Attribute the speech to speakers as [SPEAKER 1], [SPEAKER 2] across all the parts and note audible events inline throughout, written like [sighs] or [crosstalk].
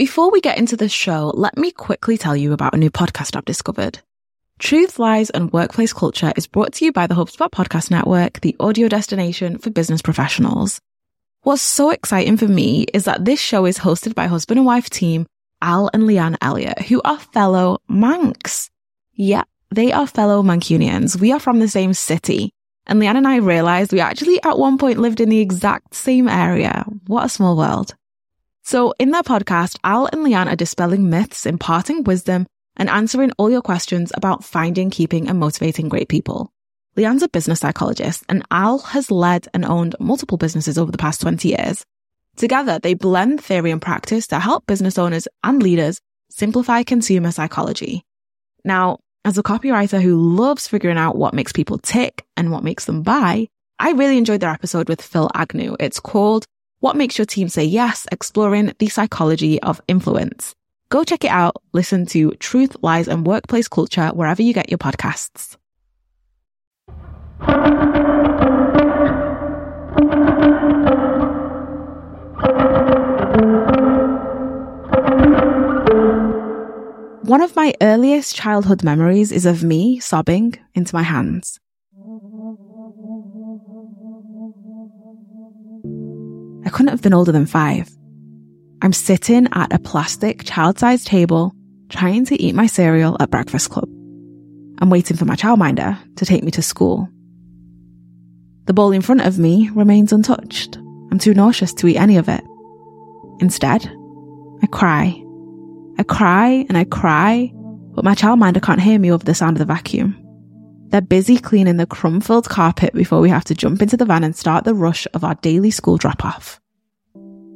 [SPEAKER 1] Before we get into the show, let me quickly tell you about a new podcast I've discovered. Truth, Lies, and Workplace Culture is brought to you by the HubSpot Podcast Network, the audio destination for business professionals. What's so exciting for me is that this show is hosted by husband and wife team Al and Leanne Elliott, who are fellow Mancs. Yeah, they are fellow Mancunians. We are from the same city. And Leanne and I realized we actually at one point lived in the exact same area. What a small world. So in their podcast, Al and Leanne are dispelling myths, imparting wisdom, and answering all your questions about finding, keeping, and motivating great people. Leanne's a business psychologist, and Al has led and owned multiple businesses over the past 20 years. Together, they blend theory and practice to help business owners and leaders simplify consumer psychology. Now, as a copywriter who loves figuring out what makes people tick and what makes them buy, I really enjoyed their episode with Phil Agnew. It's called What Makes Your Team Say Yes, Exploring the Psychology of Influence. Go check it out. Listen to Truth, Lies, and Workplace Culture wherever you get your podcasts. One of my earliest childhood memories is of me sobbing into my hands. I couldn't have been older than five. I'm sitting at a plastic child sized table trying to eat my cereal at breakfast club. I'm waiting for my childminder to take me to school. The bowl in front of me remains untouched. I'm too nauseous to eat any of it. Instead, I cry I cry and I cry, but my childminder can't hear me over the sound of the vacuum. They're busy cleaning the crumb filled carpet before we have to jump into the van and start the rush of our daily school drop off.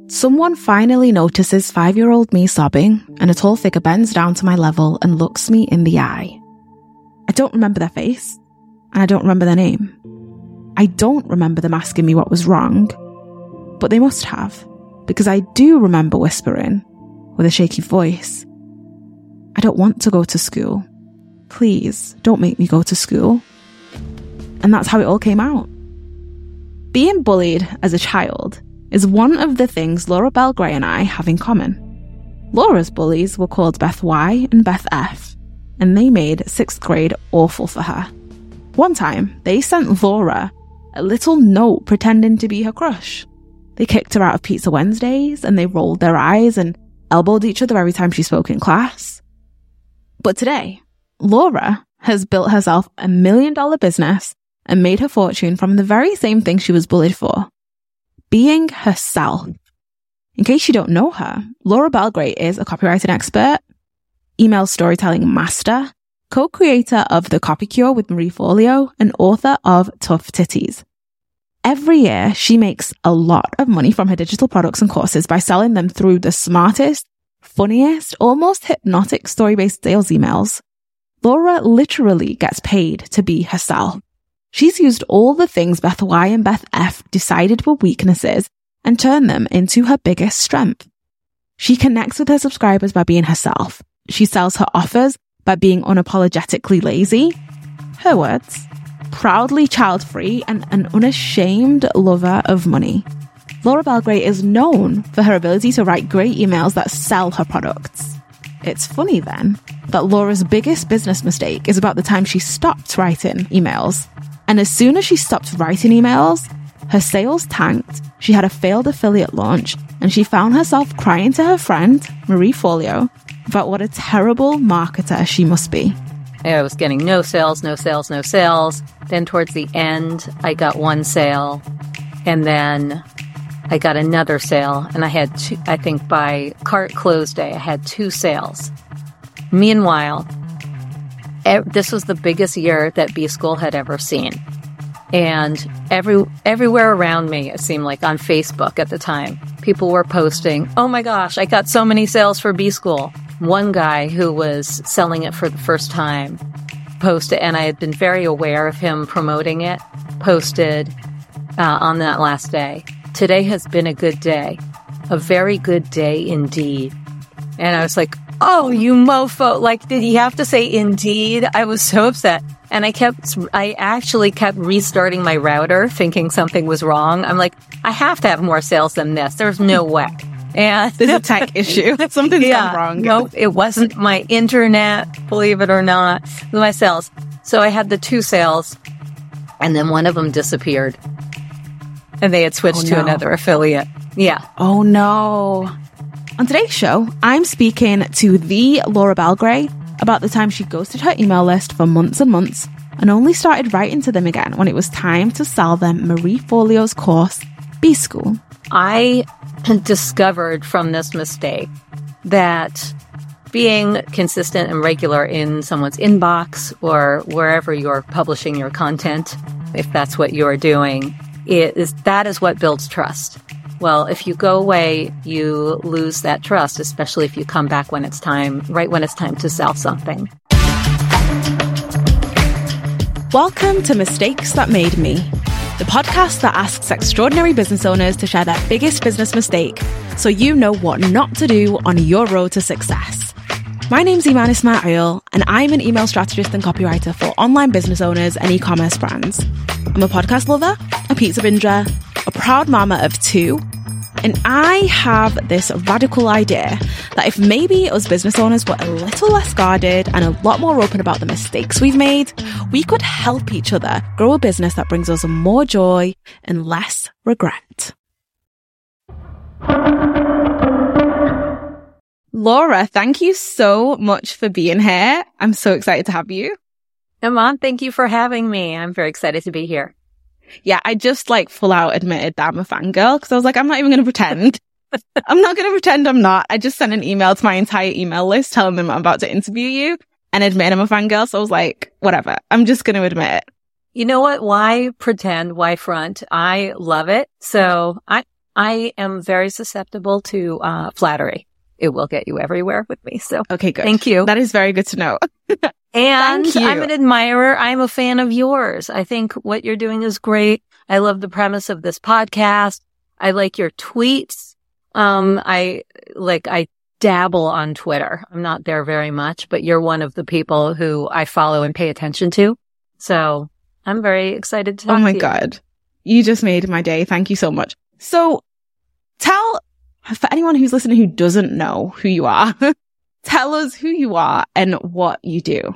[SPEAKER 1] Someone finally notices five year old me sobbing, and a tall figure bends down to my level and looks me in the eye. I don't remember their face, and I don't remember their name. I don't remember them asking me what was wrong, but they must have, because I do remember whispering, with a shaky voice. I don't want to go to school. Please don't make me go to school. And that's how it all came out. Being bullied as a child is one of the things Laura Belgray and I have in common. Laura's bullies were called Beth Y and Beth F, and they made sixth grade awful for her. One time, they sent Laura a little note pretending to be her crush. They kicked her out of Pizza Wednesdays and they rolled their eyes and elbowed each other every time she spoke in class. But today, Laura has built herself a million dollar business and made her fortune from the very same thing she was bullied for being herself. In case you don't know her, Laura Belgray is a copywriting expert, email storytelling master, co creator of The Copy Cure with Marie Forleo, and author of Tough Titties. Every year, she makes a lot of money from her digital products and courses by selling them through the smartest, funniest, almost hypnotic story based sales emails. Laura literally gets paid to be herself. She's used all the things Beth Y and Beth F decided were weaknesses and turned them into her biggest strength. She connects with her subscribers by being herself. She sells her offers by being unapologetically lazy. Her words proudly child free and an unashamed lover of money. Laura Belgray is known for her ability to write great emails that sell her products. It's funny then that Laura's biggest business mistake is about the time she stopped writing emails. And as soon as she stopped writing emails, her sales tanked, she had a failed affiliate launch, and she found herself crying to her friend, Marie Forleo, about what a terrible marketer she must be.
[SPEAKER 2] I was getting no sales, no sales, no sales. Then towards the end, I got one sale. And then I got another sale. And I had two, I think by cart close day, I had two sales. Meanwhile, this was the biggest year that B School had ever seen. And every everywhere around me, it seemed like on Facebook at the time, people were posting, "Oh my gosh, I got so many sales for B School." one guy who was selling it for the first time posted, and I had been very aware of him promoting it, posted uh, on that last day. Today has been a good day, a very good day indeed. And I was like, oh, you mofo. Like, did he have to say indeed? I was so upset. And I kept, I actually kept restarting my router thinking something was wrong. I'm like, I have to have more sales than this. There's no [laughs] way. And
[SPEAKER 1] there's a [laughs] tech issue. [laughs] Something's yeah, gone wrong.
[SPEAKER 2] Nope. It wasn't my internet, believe it or not, my sales. So I had the two sales and then one of them disappeared and they had switched oh, no. to another affiliate. Yeah.
[SPEAKER 1] Oh no. On today's show, I'm speaking to the Laura Belgray about the time she ghosted her email list for months and months and only started writing to them again when it was time to sell them Marie Forleo's course, B School.
[SPEAKER 2] I discovered from this mistake that being consistent and regular in someone's inbox or wherever you're publishing your content, if that's what you're doing, is that is what builds trust. Well, if you go away, you lose that trust, especially if you come back when it's time, right when it's time to sell something.
[SPEAKER 1] Welcome to Mistakes That Made Me, the podcast that asks extraordinary business owners to share their biggest business mistake so you know what not to do on your road to success. My name's Eman Ismail, and I'm an email strategist and copywriter for online business owners and e-commerce brands. I'm a podcast lover, a pizza binger, a proud mama of two, and I have this radical idea that if maybe us business owners were a little less guarded and a lot more open about the mistakes we've made, we could help each other grow a business that brings us more joy and less regret. Laura, thank you so much for being here. I'm so excited to have you.
[SPEAKER 2] Eman, thank you for having me. I'm very excited to be here.
[SPEAKER 1] Yeah, I just like full out admitted that I'm a fangirl because I was like, I'm not even going to pretend. [laughs] I'm not going to pretend I'm not. I just sent an email to my entire email list telling them I'm about to interview you and admit I'm a fangirl. So I was like, whatever. I'm just going to admit it.
[SPEAKER 2] You know what? Why pretend? Why front? I love it. So I, I am very susceptible to, uh, flattery. It will get you everywhere with me. So
[SPEAKER 1] okay, good.
[SPEAKER 2] Thank you.
[SPEAKER 1] That is very good to know. [laughs]
[SPEAKER 2] And I'm an admirer. I'm a fan of yours. I think what you're doing is great. I love the premise of this podcast. I like your tweets. Um, I like, I dabble on Twitter. I'm not there very much, but you're one of the people who I follow and pay attention to. So I'm very excited to.
[SPEAKER 1] oh my
[SPEAKER 2] to
[SPEAKER 1] God. You just made my day. Thank you so much. So tell for anyone who's listening who doesn't know who you are, [laughs] tell us who you are and what you do.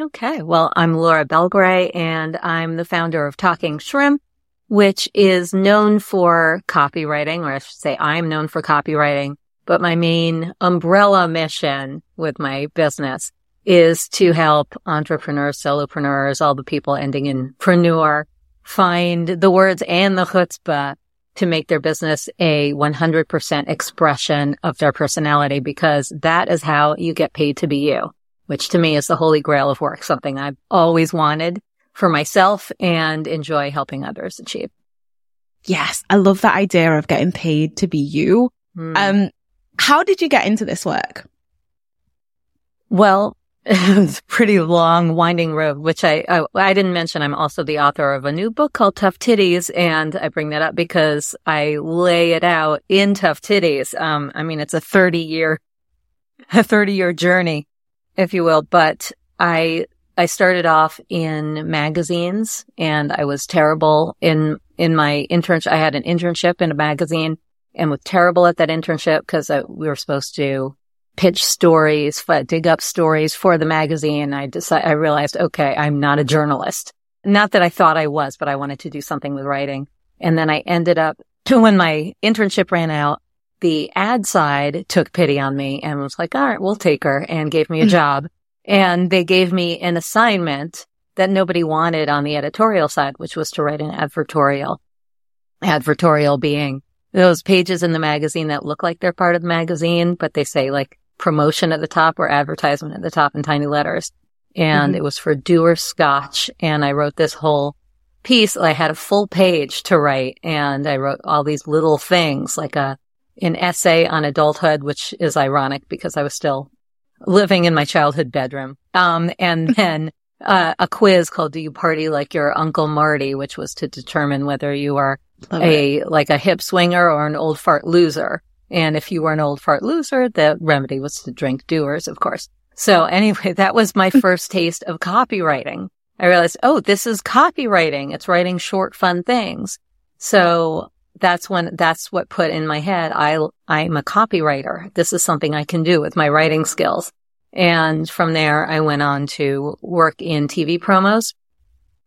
[SPEAKER 2] Okay. Well, I'm Laura Belgray and I'm the founder of Talking Shrimp, which is known for copywriting, or I should say I'm known for copywriting, but my main umbrella mission with my business is to help entrepreneurs, solopreneurs, all the people ending in preneur find the words and the chutzpah to make their business a 100% expression of their personality because that is how you get paid to be you which to me is the holy grail of work, something I've always wanted for myself and enjoy helping others achieve.
[SPEAKER 1] Yes. I love that idea of getting paid to be you. Mm. Um, how did you get into this work?
[SPEAKER 2] Well, [laughs] it was a pretty long, winding road, which I, I, I didn't mention. I'm also the author of a new book called Tough Titties, and I bring that up because I lay it out in Tough Titties. Um, I mean, it's a 30 year, [laughs] a 30 year journey if you will. But I, I started off in magazines and I was terrible in, in my internship. I had an internship in a magazine and was terrible at that internship because we were supposed to pitch stories, dig up stories for the magazine. I decided, I realized, okay, I'm not a journalist. Not that I thought I was, but I wanted to do something with writing. And then I ended up, to [laughs] when my internship ran out, the ad side took pity on me and was like, all right, we'll take her and gave me a [laughs] job. And they gave me an assignment that nobody wanted on the editorial side, which was to write an advertorial. Advertorial being those pages in the magazine that look like they're part of the magazine, but they say like promotion at the top or advertisement at the top in tiny letters. And mm-hmm. it was for Dewar's Scotch. And I wrote this whole piece. I had a full page to write and I wrote all these little things like a an essay on adulthood, which is ironic because I was still living in my childhood bedroom. Um, and [laughs] then uh, a quiz called "Do you party like your Uncle Marty?" which was to determine whether you are Love a it. like a hip swinger or an old fart loser. And if you were an old fart loser, the remedy was to drink Dewar's, of course. So anyway, that was my [laughs] first taste of copywriting. I realized, oh, this is copywriting. It's writing short, fun things. So that's when, that's what put in my head. I, I'm a copywriter. This is something I can do with my writing skills. And from there, I went on to work in TV promos,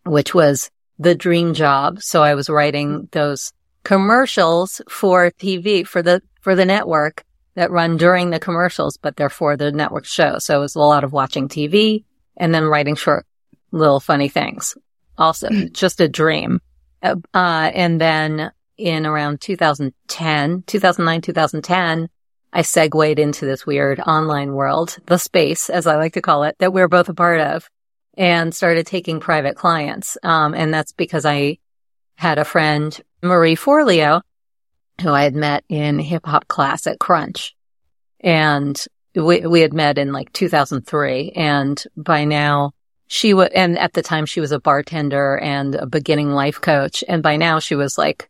[SPEAKER 2] which was the dream job. So I was writing those commercials for TV, for the, for the network that run during the commercials, but they're for the network show. So it was a lot of watching TV and then writing short little funny things. Also just a dream. Uh, and then in around 2010, 2009, 2010, I segued into this weird online world, the space, as I like to call it, that we're both a part of and started taking private clients. Um, and that's because I had a friend, Marie Forleo, who I had met in hip hop class at Crunch. And we, we had met in like 2003. And by now she was, and at the time she was a bartender and a beginning life coach. And by now she was like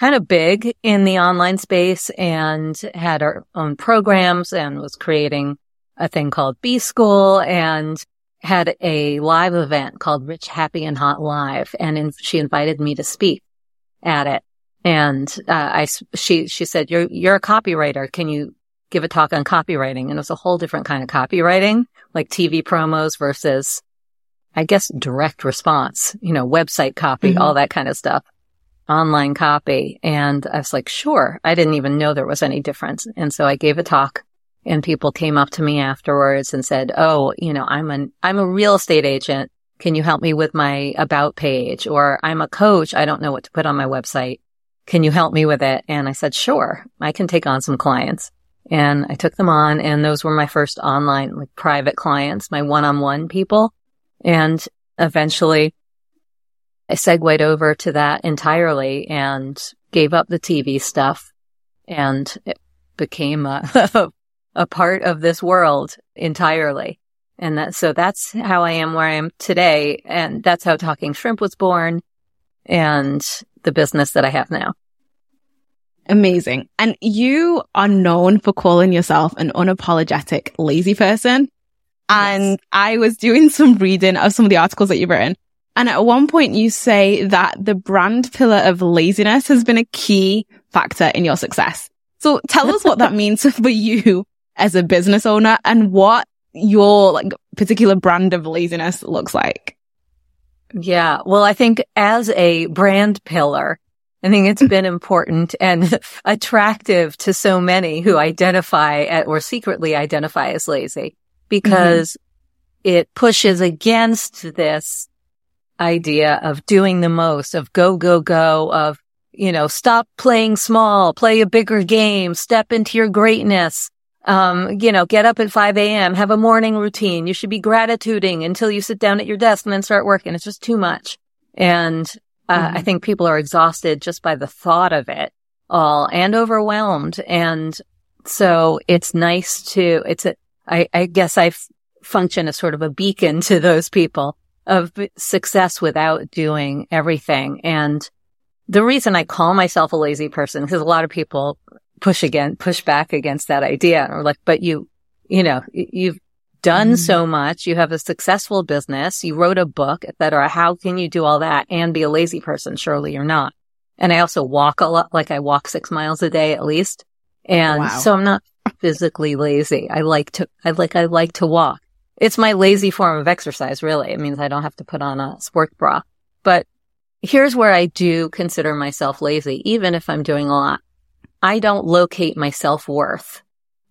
[SPEAKER 2] kind of big in the online space and had her own programs and was creating a thing called B School and had a live event called Rich, Happy and Hot Live. And in, she invited me to speak at it. And, uh, I, she, she said, you're, you're a copywriter. Can you give a talk on copywriting? And it was a whole different kind of copywriting, like TV promos versus, I guess, direct response, you know, website copy, mm-hmm. all that kind of stuff online copy. And I was like, sure. I didn't even know there was any difference. And so I gave a talk and people came up to me afterwards and said, Oh, you know, I'm an, I'm a real estate agent. Can you help me with my about page? Or I'm a coach. I don't know what to put on my website. Can you help me with it? And I said, sure, I can take on some clients. And I took them on and those were my first online, like private clients, my one-on-one people. And eventually I segued over to that entirely and gave up the TV stuff and it became a, [laughs] a part of this world entirely. And that, so that's how I am where I am today. And that's how Talking Shrimp was born and the business that I have now.
[SPEAKER 1] Amazing. And you are known for calling yourself an unapologetic lazy person. Yes. And I was doing some reading of some of the articles that you've written and at one point you say that the brand pillar of laziness has been a key factor in your success. So tell us what that [laughs] means for you as a business owner and what your like particular brand of laziness looks like.
[SPEAKER 2] Yeah. Well, I think as a brand pillar, I think it's been important and [laughs] attractive to so many who identify at, or secretly identify as lazy because mm-hmm. it pushes against this idea of doing the most, of go, go, go, of, you know, stop playing small, play a bigger game, step into your greatness. Um, you know, get up at 5 a.m., have a morning routine. You should be gratituding until you sit down at your desk and then start working. It's just too much. And, uh, mm-hmm. I think people are exhausted just by the thought of it all and overwhelmed. And so it's nice to, it's a, I, I guess I function as sort of a beacon to those people of success without doing everything. And the reason I call myself a lazy person, because a lot of people push again, push back against that idea or like, but you, you know, you've done mm. so much. You have a successful business. You wrote a book, etc. How can you do all that and be a lazy person? Surely you're not. And I also walk a lot, like I walk six miles a day at least. And wow. so I'm not physically lazy. I like to, I like, I like to walk. It's my lazy form of exercise, really. It means I don't have to put on a sports bra. But here's where I do consider myself lazy, even if I'm doing a lot. I don't locate my self worth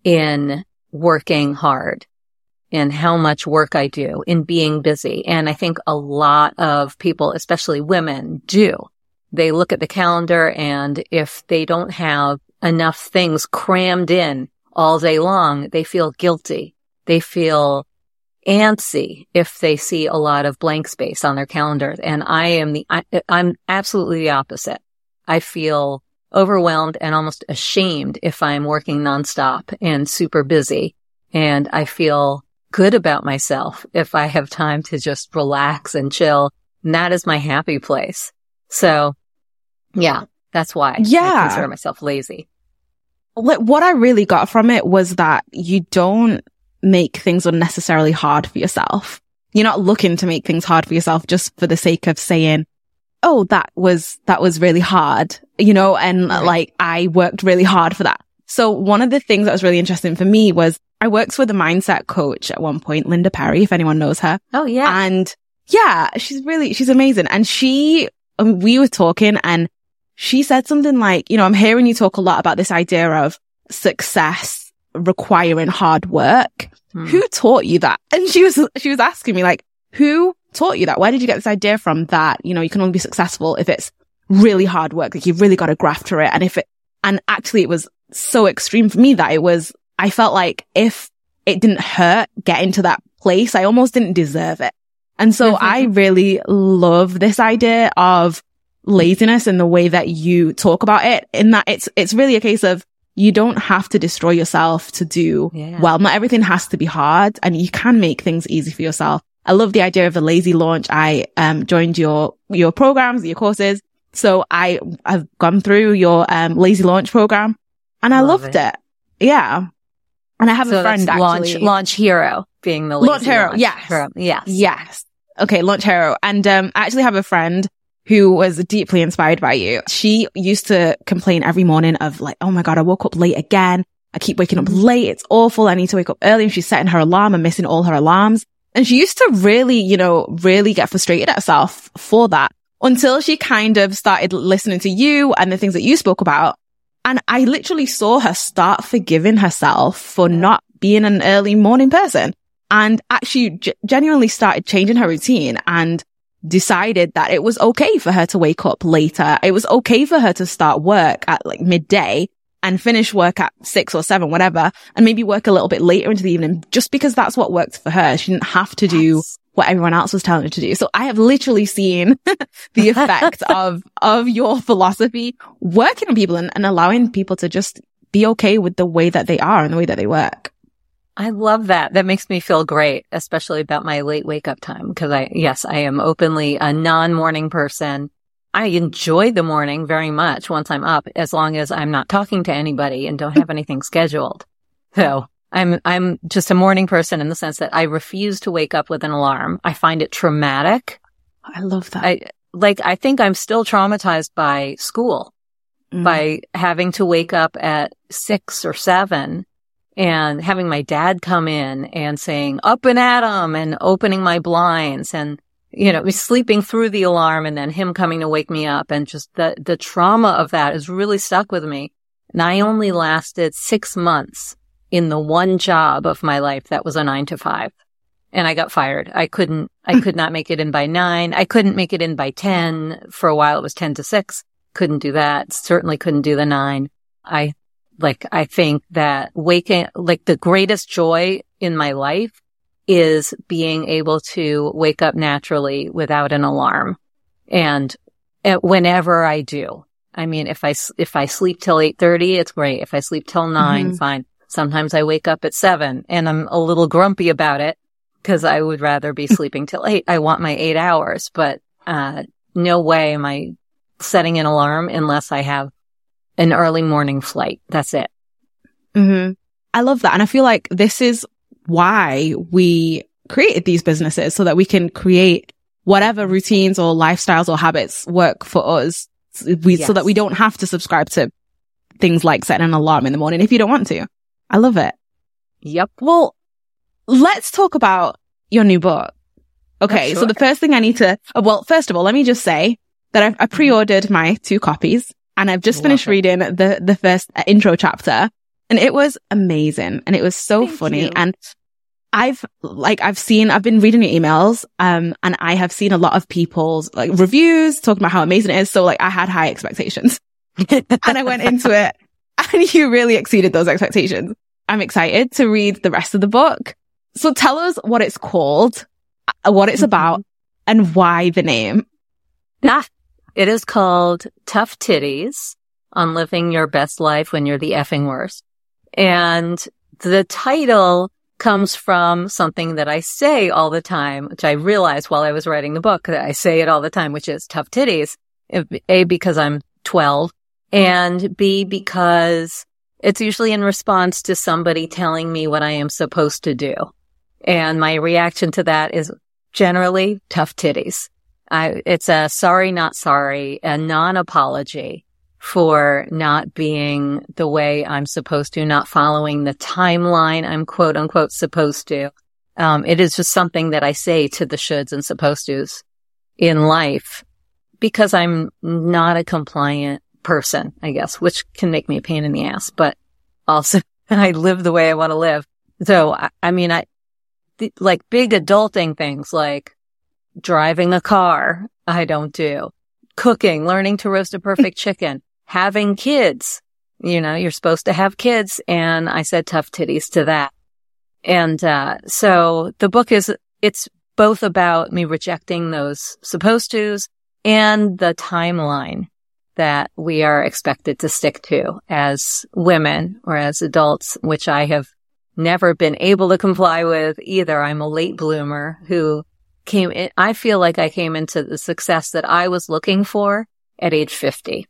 [SPEAKER 2] in working hard in how much work I do in being busy. And I think a lot of people, especially women do. They look at the calendar and if they don't have enough things crammed in all day long, they feel guilty. They feel antsy if they see a lot of blank space on their calendar. And I am the, I, I'm absolutely the opposite. I feel overwhelmed and almost ashamed if I'm working nonstop and super busy. And I feel good about myself if I have time to just relax and chill. And that is my happy place. So yeah, that's why
[SPEAKER 1] yeah.
[SPEAKER 2] I consider myself lazy.
[SPEAKER 1] What I really got from it was that you don't make things unnecessarily hard for yourself. You're not looking to make things hard for yourself just for the sake of saying, Oh, that was, that was really hard. you know, and right. like I worked really hard for that. So one of the things that was really interesting for me was I worked with a mindset coach at one point, Linda Perry, if anyone knows her.
[SPEAKER 2] Oh yeah.
[SPEAKER 1] And yeah, she's really, she's amazing. And she, um, we were talking and she said something like, you know, I'm hearing you talk a lot about this idea of success requiring hard work. Hmm. Who taught you that? And she was, she was asking me like, who taught you that? Where did you get this idea from that, you know, you can only be successful if it's really hard work. Like you've really got to graft for it. And if it, and actually it was so extreme for me that it was, I felt like if it didn't hurt getting to that place, I almost didn't deserve it. And so mm-hmm. I really love this idea of laziness and the way that you talk about it in that it's, it's really a case of you don't have to destroy yourself to do yeah. well. Not everything has to be hard and you can make things easy for yourself. I love the idea of the lazy launch. I, um, joined your, your programs, your courses. So I, I've gone through your, um, lazy launch program and I Love loved it. it. Yeah. And I have so a friend actually.
[SPEAKER 2] Launch, launch hero being the
[SPEAKER 1] launch hero.
[SPEAKER 2] Launch
[SPEAKER 1] yes.
[SPEAKER 2] Hero. Yes.
[SPEAKER 1] Yes. Okay. Launch hero. And, um, I actually have a friend who was deeply inspired by you. She used to complain every morning of like, Oh my God, I woke up late again. I keep waking up late. It's awful. I need to wake up early. And she's setting her alarm and missing all her alarms. And she used to really, you know, really get frustrated at herself for that until she kind of started listening to you and the things that you spoke about. And I literally saw her start forgiving herself for not being an early morning person and actually g- genuinely started changing her routine and decided that it was okay for her to wake up later. It was okay for her to start work at like midday and finish work at six or seven, whatever, and maybe work a little bit later into the evening just because that's what worked for her. She didn't have to do what everyone else was telling her to do. So I have literally seen [laughs] the effect [laughs] of, of your philosophy working on people and, and allowing people to just be okay with the way that they are and the way that they work.
[SPEAKER 2] I love that. That makes me feel great, especially about my late wake up time. Cause I, yes, I am openly a non morning person. I enjoy the morning very much once I'm up, as long as I'm not talking to anybody and don't have anything scheduled. So I'm, I'm just a morning person in the sense that I refuse to wake up with an alarm. I find it traumatic.
[SPEAKER 1] I love that.
[SPEAKER 2] I, like, I think I'm still traumatized by school, mm. by having to wake up at six or seven and having my dad come in and saying up and at 'em and opening my blinds and, you know, me sleeping through the alarm and then him coming to wake me up and just the, the trauma of that is really stuck with me. And I only lasted six months in the one job of my life that was a nine to five. And I got fired. I couldn't, I hmm. could not make it in by nine. I couldn't make it in by 10. For a while, it was 10 to six. Couldn't do that. Certainly couldn't do the nine. I, like, I think that waking, like the greatest joy in my life is being able to wake up naturally without an alarm. And uh, whenever I do, I mean, if I, if I sleep till 8.30, it's great. If I sleep till 9 mm-hmm. fine. Sometimes I wake up at seven and I'm a little grumpy about it because I would rather be [laughs] sleeping till eight. I want my eight hours, but, uh, no way am I setting an alarm unless I have an early morning flight. That's it.
[SPEAKER 1] Mm-hmm. I love that. And I feel like this is why we created these businesses so that we can create whatever routines or lifestyles or habits work for us. We, yes. so that we don't have to subscribe to things like setting an alarm in the morning if you don't want to. I love it.
[SPEAKER 2] Yep.
[SPEAKER 1] Well, let's talk about your new book. Okay. Sure. So the first thing I need to, uh, well, first of all, let me just say that I've, I pre-ordered my two copies and I've just finished reading the, the first uh, intro chapter and it was amazing and it was so Thank funny. You. And I've like, I've seen, I've been reading your emails, um, and I have seen a lot of people's like reviews talking about how amazing it is. So like I had high expectations [laughs] and I went into it [laughs] and you really exceeded those expectations. I'm excited to read the rest of the book. So tell us what it's called, uh, what it's mm-hmm. about, and why the name.
[SPEAKER 2] Ah, it is called Tough Titties on Living Your Best Life When You're the Effing Worst. And the title comes from something that I say all the time, which I realized while I was writing the book that I say it all the time, which is tough titties. A, because I'm 12 and B, because it's usually in response to somebody telling me what I am supposed to do. And my reaction to that is generally tough titties. I, it's a sorry, not sorry, a non-apology for not being the way I'm supposed to, not following the timeline I'm quote unquote supposed to. Um, it is just something that I say to the shoulds and supposed tos in life because I'm not a compliant person, I guess, which can make me a pain in the ass, but also [laughs] I live the way I want to live. So, I, I mean, I, th- like big adulting things like driving a car, I don't do. Cooking, learning to roast a perfect [laughs] chicken, having kids. You know, you're supposed to have kids. And I said tough titties to that. And, uh, so the book is, it's both about me rejecting those supposed tos and the timeline that we are expected to stick to as women or as adults, which I have never been able to comply with either. I'm a late bloomer who came in, I feel like I came into the success that I was looking for at age 50.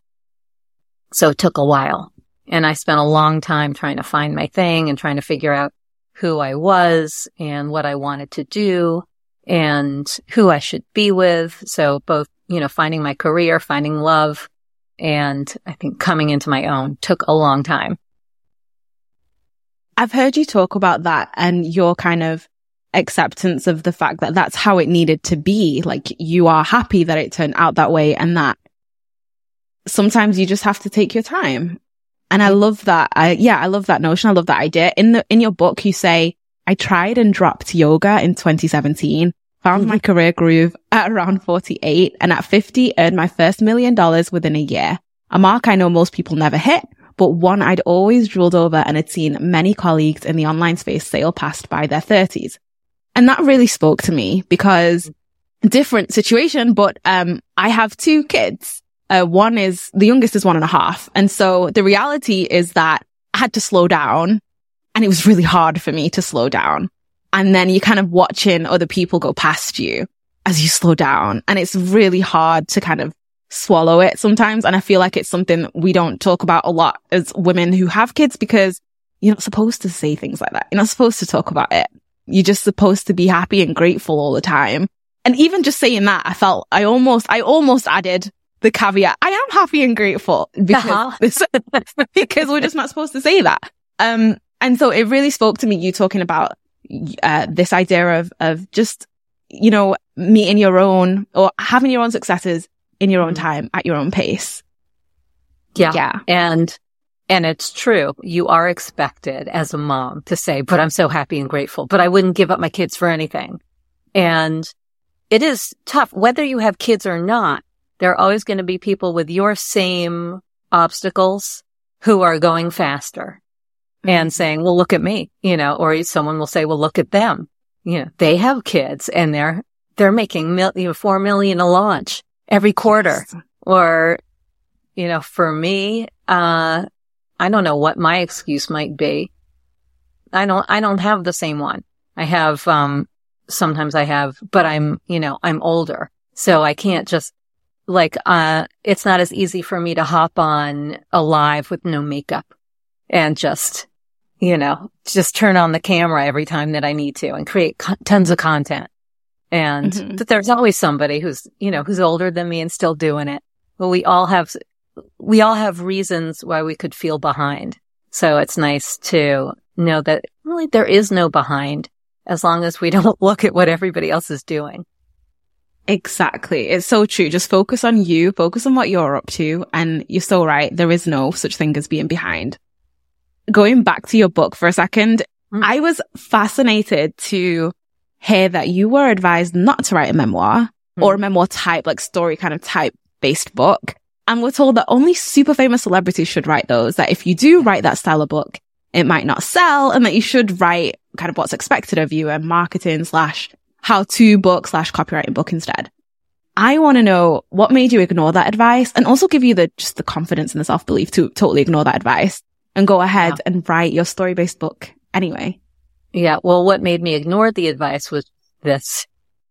[SPEAKER 2] So it took a while and I spent a long time trying to find my thing and trying to figure out who I was and what I wanted to do and who I should be with. So both, you know, finding my career, finding love, and I think coming into my own took a long time.
[SPEAKER 1] I've heard you talk about that and your kind of acceptance of the fact that that's how it needed to be. Like you are happy that it turned out that way and that sometimes you just have to take your time. And I love that. I, yeah, I love that notion. I love that idea. In the, in your book, you say, I tried and dropped yoga in 2017, found mm-hmm. my career groove at around 48 and at 50 earned my first million dollars within a year. A mark I know most people never hit, but one I'd always drooled over and had seen many colleagues in the online space sail past by their thirties. And that really spoke to me because different situation, but, um, I have two kids. Uh, one is the youngest is one and a half. And so the reality is that I had to slow down and it was really hard for me to slow down. And then you're kind of watching other people go past you as you slow down. And it's really hard to kind of swallow it sometimes. And I feel like it's something we don't talk about a lot as women who have kids because you're not supposed to say things like that. You're not supposed to talk about it. You're just supposed to be happy and grateful all the time. And even just saying that, I felt I almost, I almost added the caveat. I am happy and grateful because, uh-huh. [laughs] because we're just not supposed to say that. Um, and so it really spoke to me, you talking about, uh, this idea of, of just, you know, meeting your own or having your own successes in your own mm-hmm. time at your own pace.
[SPEAKER 2] Yeah. Yeah. And, and it's true. You are expected as a mom to say, but I'm so happy and grateful, but I wouldn't give up my kids for anything. And it is tough, whether you have kids or not. There are always going to be people with your same obstacles who are going faster mm-hmm. and saying, well, look at me, you know, or someone will say, well, look at them. You know, they have kids and they're, they're making mil- you know, four million a launch every quarter. Yes. Or, you know, for me, uh, I don't know what my excuse might be. I don't, I don't have the same one. I have, um, sometimes I have, but I'm, you know, I'm older. So I can't just like, uh, it's not as easy for me to hop on a live with no makeup and just, you know, just turn on the camera every time that I need to and create co- tons of content. And mm-hmm. but there's always somebody who's, you know, who's older than me and still doing it. But we all have, we all have reasons why we could feel behind. So it's nice to know that really there is no behind as long as we [laughs] don't look at what everybody else is doing.
[SPEAKER 1] Exactly. It's so true. Just focus on you, focus on what you're up to. And you're so right. There is no such thing as being behind. Going back to your book for a second, mm. I was fascinated to hear that you were advised not to write a memoir mm. or a memoir type, like story kind of type based book. And we're told that only super famous celebrities should write those, that if you do write that style of book, it might not sell and that you should write kind of what's expected of you and marketing slash how to book slash copywriting book instead. I want to know what made you ignore that advice and also give you the, just the confidence and the self belief to totally ignore that advice and go ahead yeah. and write your story based book anyway.
[SPEAKER 2] Yeah. Well, what made me ignore the advice was this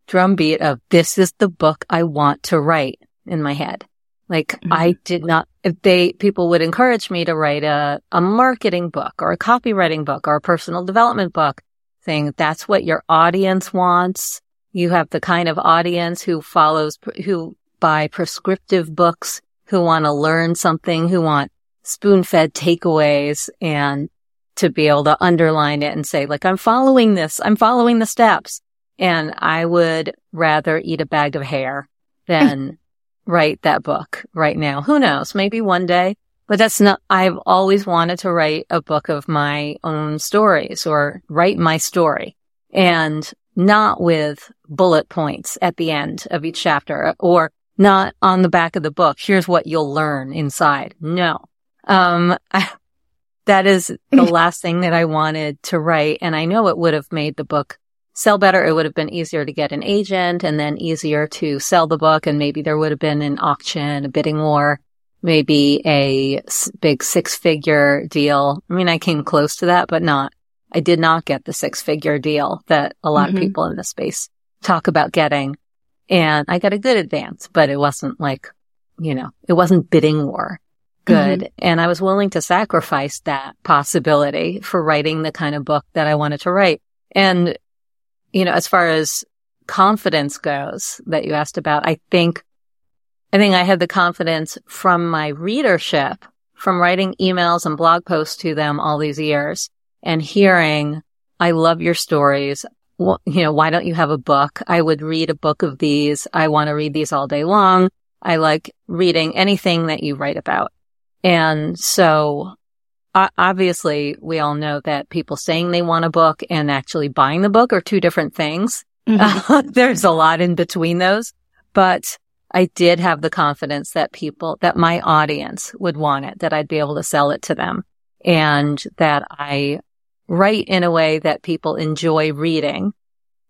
[SPEAKER 2] drumbeat of this is the book I want to write in my head. Like mm-hmm. I did not, if they, people would encourage me to write a, a marketing book or a copywriting book or a personal development book saying that's what your audience wants. You have the kind of audience who follows, who buy prescriptive books who want to learn something, who want spoon fed takeaways and to be able to underline it and say, like, I'm following this. I'm following the steps. And I would rather eat a bag of hair than [laughs] write that book right now. Who knows? Maybe one day, but that's not, I've always wanted to write a book of my own stories or write my story and not with bullet points at the end of each chapter or not on the back of the book. Here's what you'll learn inside. No. Um, I, [laughs] that is the [laughs] last thing that I wanted to write. And I know it would have made the book sell better. It would have been easier to get an agent and then easier to sell the book. And maybe there would have been an auction, a bidding war, maybe a big six figure deal. I mean, I came close to that, but not, I did not get the six figure deal that a lot mm-hmm. of people in the space talk about getting. And I got a good advance, but it wasn't like, you know, it wasn't bidding war good. Mm-hmm. And I was willing to sacrifice that possibility for writing the kind of book that I wanted to write. And, you know, as far as confidence goes that you asked about, I think, I think I had the confidence from my readership, from writing emails and blog posts to them all these years and hearing, I love your stories. Well, you know, why don't you have a book? I would read a book of these. I want to read these all day long. I like reading anything that you write about. And so obviously we all know that people saying they want a book and actually buying the book are two different things. Mm-hmm. [laughs] there's a lot in between those, but I did have the confidence that people, that my audience would want it, that I'd be able to sell it to them and that I write in a way that people enjoy reading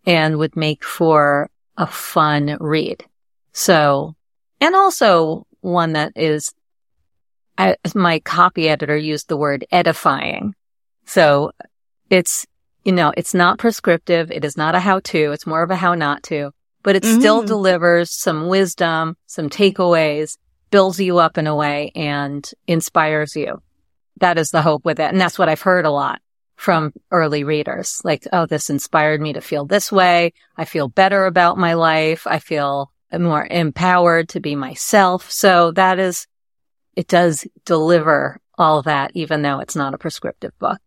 [SPEAKER 2] and would make for a fun read. So, and also one that is I, my copy editor used the word edifying. So it's, you know, it's not prescriptive. It is not a how to. It's more of a how not to, but it mm-hmm. still delivers some wisdom, some takeaways, builds you up in a way and inspires you. That is the hope with it. And that's what I've heard a lot from early readers. Like, oh, this inspired me to feel this way. I feel better about my life. I feel more empowered to be myself. So that is it does deliver all that, even though it's not a prescriptive book.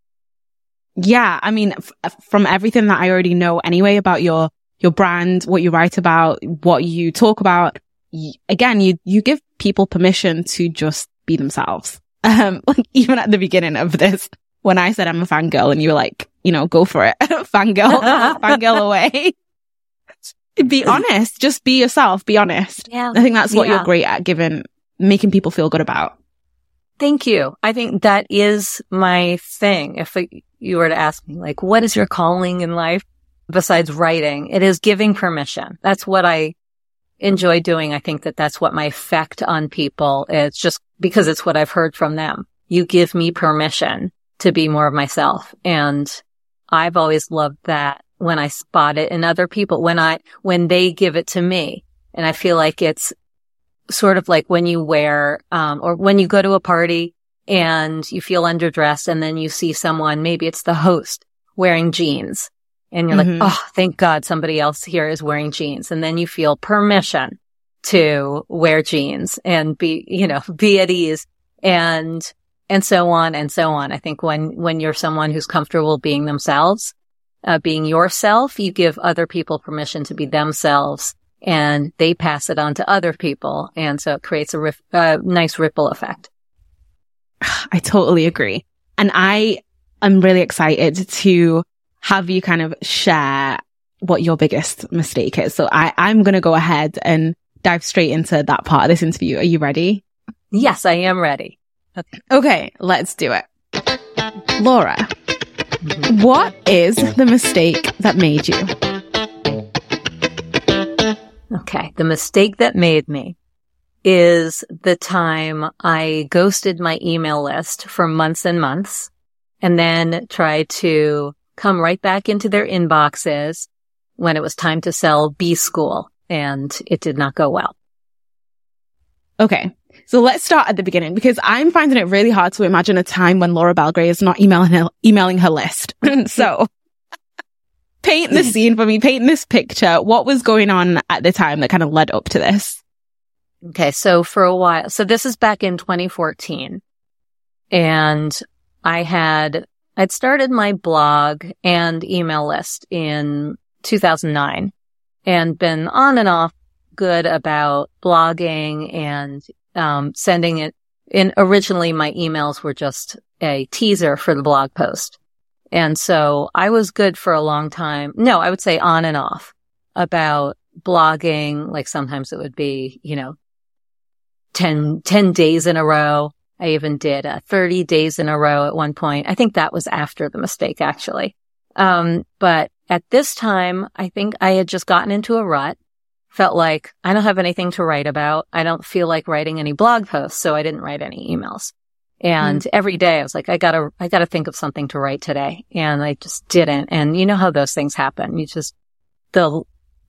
[SPEAKER 1] Yeah. I mean, f- from everything that I already know anyway about your, your brand, what you write about, what you talk about, y- again, you, you give people permission to just be themselves. [laughs] Um, like even at the beginning of this, when I said I'm a fangirl and you were like, you know, go for it. [laughs] fangirl, [laughs] fangirl away. be honest. Just be yourself. Be honest. Yeah. I think that's what yeah. you're great at giving making people feel good about.
[SPEAKER 2] Thank you. I think that is my thing. If you were to ask me, like, what is your calling in life besides writing? It is giving permission. That's what I enjoy doing. I think that that's what my effect on people is just because it's what I've heard from them. You give me permission to be more of myself. And I've always loved that when I spot it in other people, when I, when they give it to me. And I feel like it's sort of like when you wear, um, or when you go to a party and you feel underdressed and then you see someone, maybe it's the host wearing jeans and you're mm-hmm. like, Oh, thank God somebody else here is wearing jeans. And then you feel permission to wear jeans and be, you know, [laughs] be at ease and, and so on and so on. I think when, when you're someone who's comfortable being themselves, uh, being yourself, you give other people permission to be themselves and they pass it on to other people. And so it creates a rif- uh, nice ripple effect. [sighs]
[SPEAKER 1] I totally agree. And I am really excited to have you kind of share what your biggest mistake is. So I, I'm going to go ahead and dive straight into that part of this interview. Are you ready?
[SPEAKER 2] Yes, I am ready.
[SPEAKER 1] Okay, okay let's do it. Laura, mm-hmm. what is the mistake that made you?
[SPEAKER 2] Okay. The mistake that made me is the time I ghosted my email list for months and months and then tried to come right back into their inboxes when it was time to sell B school and it did not go well.
[SPEAKER 1] Okay. So let's start at the beginning because I'm finding it really hard to imagine a time when Laura Belgray is not emailing her, emailing her list. [laughs] so [laughs] paint the scene for me, paint this picture. What was going on at the time that kind of led up to this?
[SPEAKER 2] Okay. So for a while, so this is back in 2014 and I had, I'd started my blog and email list in 2009 and been on and off good about blogging and, um, sending it in. Originally, my emails were just a teaser for the blog post. And so I was good for a long time. No, I would say on and off about blogging. Like sometimes it would be, you know, 10, 10 days in a row. I even did uh, 30 days in a row at one point. I think that was after the mistake, actually. Um, but at this time, I think I had just gotten into a rut, felt like I don't have anything to write about. I don't feel like writing any blog posts. So I didn't write any emails. And mm. every day I was like, I gotta, I gotta think of something to write today. And I just didn't. And you know how those things happen. You just, the,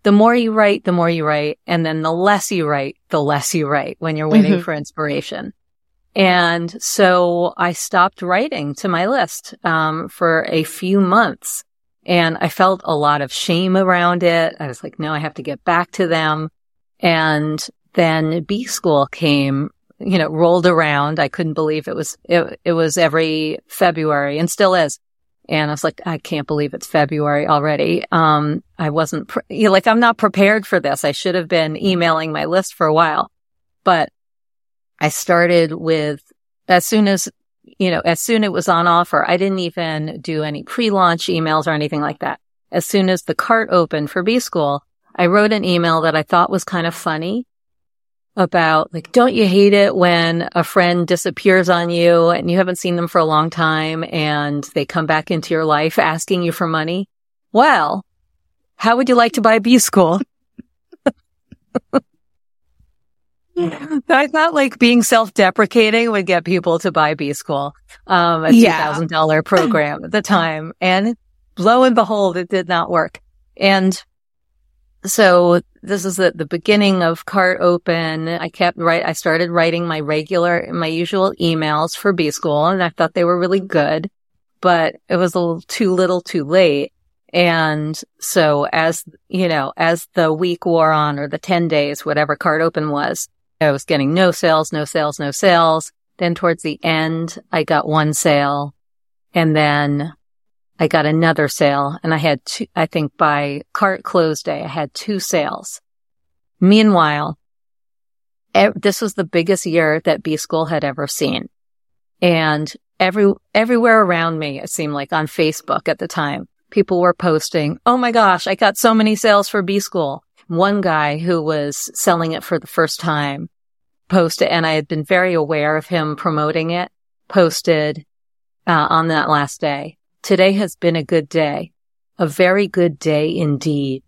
[SPEAKER 2] the more you write, the more you write. And then the less you write, the less you write when you're waiting mm-hmm. for inspiration. And so I stopped writing to my list, um, for a few months and I felt a lot of shame around it. I was like, no, I have to get back to them. And then B school came, you know, rolled around. I couldn't believe it was, it, it was every February and still is. And I was like, I can't believe it's February already. Um, I wasn't, pre- like, I'm not prepared for this. I should have been emailing my list for a while, but I started with as soon as, you know, as soon it was on offer, I didn't even do any pre-launch emails or anything like that. As soon as the cart opened for B school, I wrote an email that I thought was kind of funny about like, don't you hate it when a friend disappears on you and you haven't seen them for a long time and they come back into your life asking you for money? Well, how would you like to buy B school? [laughs] [laughs] I thought like being self-deprecating would get people to buy B School, um, a yeah. $2,000 program at the time. And lo and behold, it did not work. And so this is the, the beginning of Cart Open. I kept write, I started writing my regular, my usual emails for B School and I thought they were really good, but it was a little too little too late. And so as, you know, as the week wore on or the 10 days, whatever card Open was, I was getting no sales, no sales, no sales. Then towards the end, I got one sale and then I got another sale and I had two, I think by cart close day, I had two sales. Meanwhile, this was the biggest year that B school had ever seen. And every, everywhere around me, it seemed like on Facebook at the time, people were posting, Oh my gosh, I got so many sales for B school one guy who was selling it for the first time posted, and I had been very aware of him promoting it, posted uh, on that last day. Today has been a good day, a very good day indeed.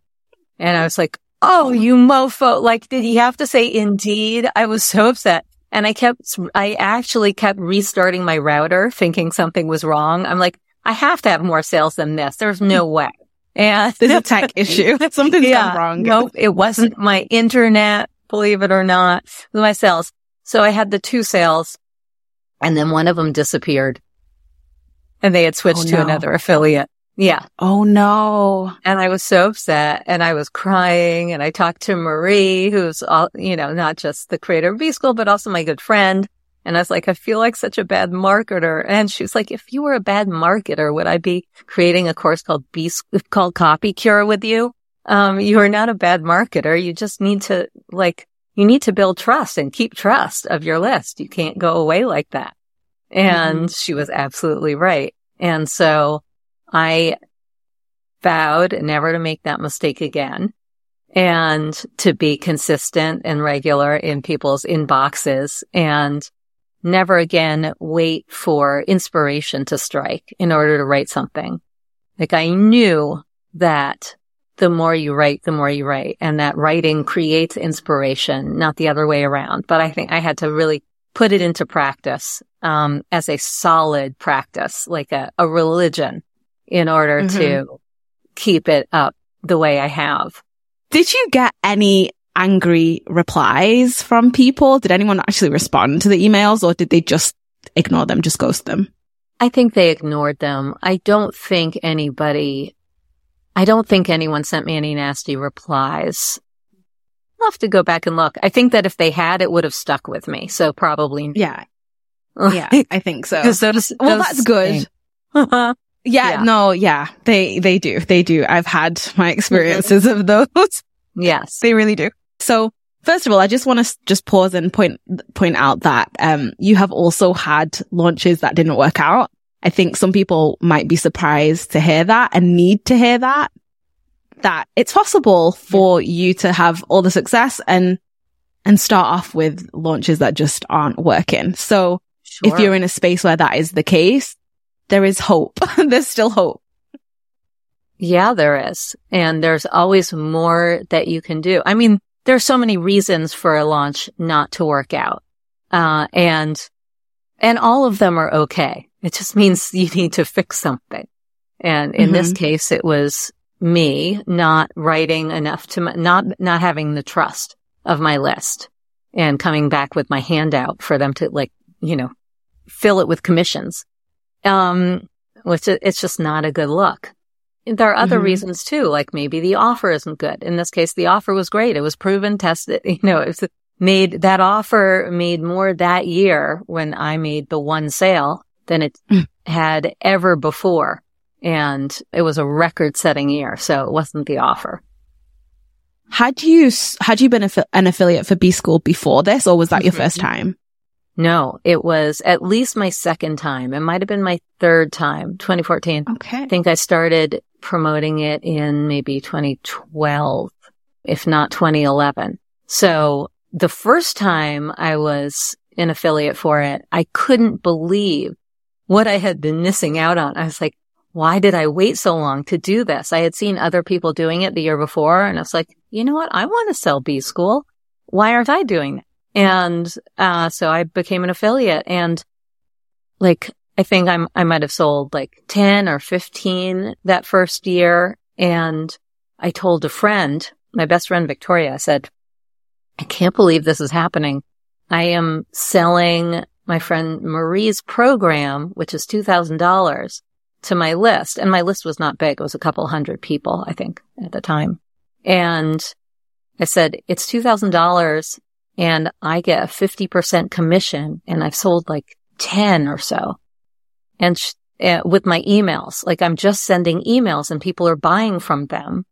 [SPEAKER 2] And I was like, Oh, you mofo. Like, did he have to say indeed? I was so upset. And I kept, I actually kept restarting my router thinking something was wrong. I'm like, I have to have more sales than this. There's no [laughs] way.
[SPEAKER 1] And there's a tech [laughs] issue. [laughs] Something's yeah, gone wrong.
[SPEAKER 2] Nope. It wasn't my internet, believe it or not. It was my sales. So I had the two sales and then one of them disappeared and they had switched oh, to another affiliate. Yeah.
[SPEAKER 1] Oh no.
[SPEAKER 2] And I was so upset and I was crying and I talked to Marie, who's all, you know, not just the creator of B School, but also my good friend. And I was like, I feel like such a bad marketer. And she's like, if you were a bad marketer, would I be creating a course called B, called Copy Cure with you? Um, you are not a bad marketer. You just need to like, you need to build trust and keep trust of your list. You can't go away like that. And mm-hmm. she was absolutely right. And so I vowed never to make that mistake again and to be consistent and regular in people's inboxes and never again wait for inspiration to strike in order to write something. Like I knew that the more you write, the more you write and that writing creates inspiration, not the other way around. But I think I had to really put it into practice, um, as a solid practice, like a, a religion in order mm-hmm. to keep it up the way I have.
[SPEAKER 1] Did you get any angry replies from people? Did anyone actually respond to the emails or did they just ignore them, just ghost them?
[SPEAKER 2] I think they ignored them. I don't think anybody, I don't think anyone sent me any nasty replies. I'll have to go back and look. I think that if they had, it would have stuck with me. So probably.
[SPEAKER 1] Yeah. [laughs] Yeah. I think so.
[SPEAKER 2] Because those,
[SPEAKER 1] Well, that's good. [laughs]
[SPEAKER 2] yeah.
[SPEAKER 1] Yeah, no, yeah. They, they do. They do. I've had my [laughs] experiences of those.
[SPEAKER 2] Yes.
[SPEAKER 1] They really do. So first of all, I just want to just pause and point, point out that, um, you have also had launches that didn't work out. I think some people might be surprised to hear that and need to hear that, that it's possible for you to have all the success and, and start off with launches that just aren't working. So if you're in a space where that is the case, there is hope. [laughs] There's still hope.
[SPEAKER 2] Yeah, there is. And there's always more that you can do. I mean, there's so many reasons for a launch not to work out. Uh, and, and all of them are okay. It just means you need to fix something. And in this case, it was me not writing enough to, my, not, not having the trust of my list and coming back with my handout for them to like, you know, fill it with commissions. Um, which it's just not a good look. There are other
[SPEAKER 1] Mhm.
[SPEAKER 2] reasons too, like maybe the offer isn't good. In this case, the offer was great. It was proven, tested, [laughs] you know, it made, that offer made more that year when I made the one sale than it had ever before. And it was a record setting year. So it wasn't the offer.
[SPEAKER 1] Had you, had you been an affiliate for B School before this or was that your
[SPEAKER 2] Mhm.
[SPEAKER 1] first time?
[SPEAKER 2] No, it was at least my second time. It might have been my third time, 2014.
[SPEAKER 1] Okay.
[SPEAKER 2] I think I started promoting it in maybe 2012, if not 2011. So the first time I was an affiliate for it, I couldn't believe what I had been missing out on. I was like, why did I wait so long to do this? I had seen other people doing it the year before and I was like, you know what? I want to sell B school. Why aren't I doing that? And, uh, so I became an affiliate and like, I think I'm, I might have sold like 10 or 15 that first year. And I told a friend, my best friend Victoria, I said, I can't believe this is happening. I am selling my friend Marie's program, which is $2,000 to my list. And my list was not big. It was a couple hundred people, I think at the time. And I said, it's $2,000 and I get a 50% commission and I've sold like 10 or so. And uh, with my emails, like I'm just sending emails and people are buying from them.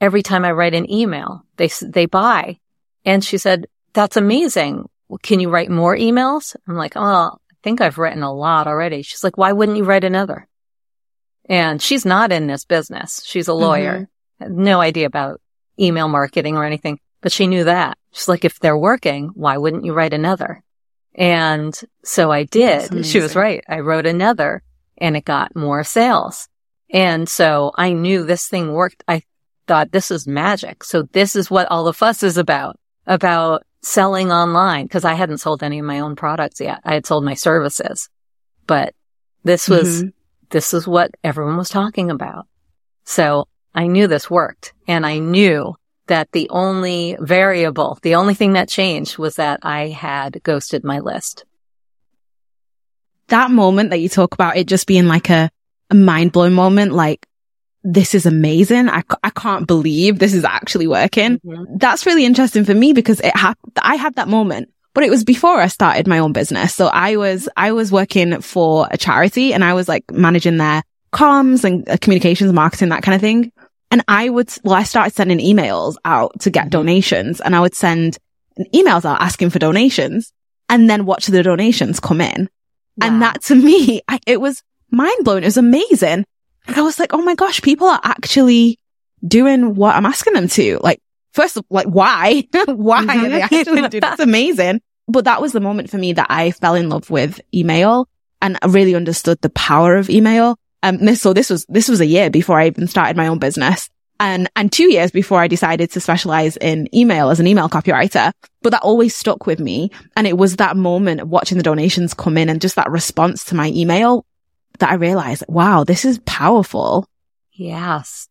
[SPEAKER 2] Every time I write an email, they, they buy. And she said, that's amazing. Can you write more emails? I'm like, oh, I think I've written a lot already. She's like, why wouldn't you write another? And she's not in this business. She's a lawyer. Mm-hmm. Had No idea about email marketing or anything, but she knew that. She's like, if they're working, why wouldn't you write another? And so I did. She was right. I wrote another and it got more sales. And so I knew this thing worked. I thought this is magic. So this is what all the fuss is about, about selling online because I hadn't sold any of my own products yet. I had sold my services, but this was,
[SPEAKER 1] Mhm.
[SPEAKER 2] this is what everyone was talking about. So I knew this worked and I knew that the only variable, the only thing that changed was that I had ghosted my list.
[SPEAKER 1] that moment that you talk about it just being like a, a mind blowing moment, like this is amazing. I, I can't believe this is actually working. Mm-hmm. That's really interesting for me because it ha- I had that moment, but it was before I started my own business. So I was, mm-hmm. I was working for a charity and I was like managing their comms and uh, communications, marketing, that kind of thing. And I would, well, I started sending emails out to get mm-hmm. donations and I would send emails out asking for donations and then watch the donations come in. And that to me, I, it was mind blowing. It was amazing. And I was like, oh my gosh, people are actually doing what I'm asking them to. Like, first, of- like, why? [laughs] why are they [laughs] actually doing? It's amazing. But that was the moment for me that I fell in love with email and I really understood the power of email. Um, this, so this was, this was a year before I even started my own business and, and two years before I decided to specialize in email as an email copywriter. But that always stuck with me. And it was that moment of watching the donations come in and just that response to my email that I realized, wow, this is powerful.
[SPEAKER 2] Yes.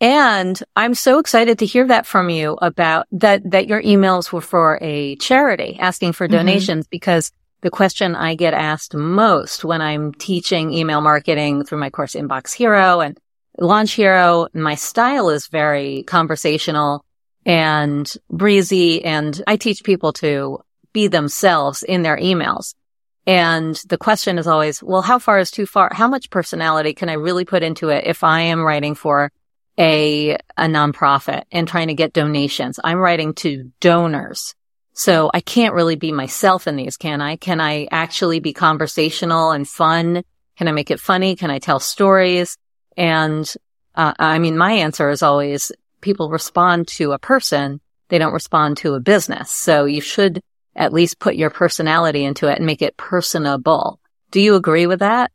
[SPEAKER 2] And I'm so excited to hear that from you about that, that your emails were for a charity asking for
[SPEAKER 1] Mhm.
[SPEAKER 2] donations because the question I get asked most when I'm teaching email marketing through my course Inbox Hero and Launch Hero, my style is very conversational and breezy. And I teach people to be themselves in their emails. And the question is always, well, how far is too far? How much personality can I really put into it if I am writing for a, a nonprofit and trying to get donations? I'm writing to donors. So I can't really be myself in these, can I? Can I actually be conversational and fun? Can I make it funny? Can I tell stories? And, uh, I mean, my answer is always people respond to a person. They don't respond to a business. So you should at least put your personality into it and make it personable. Do you agree with that?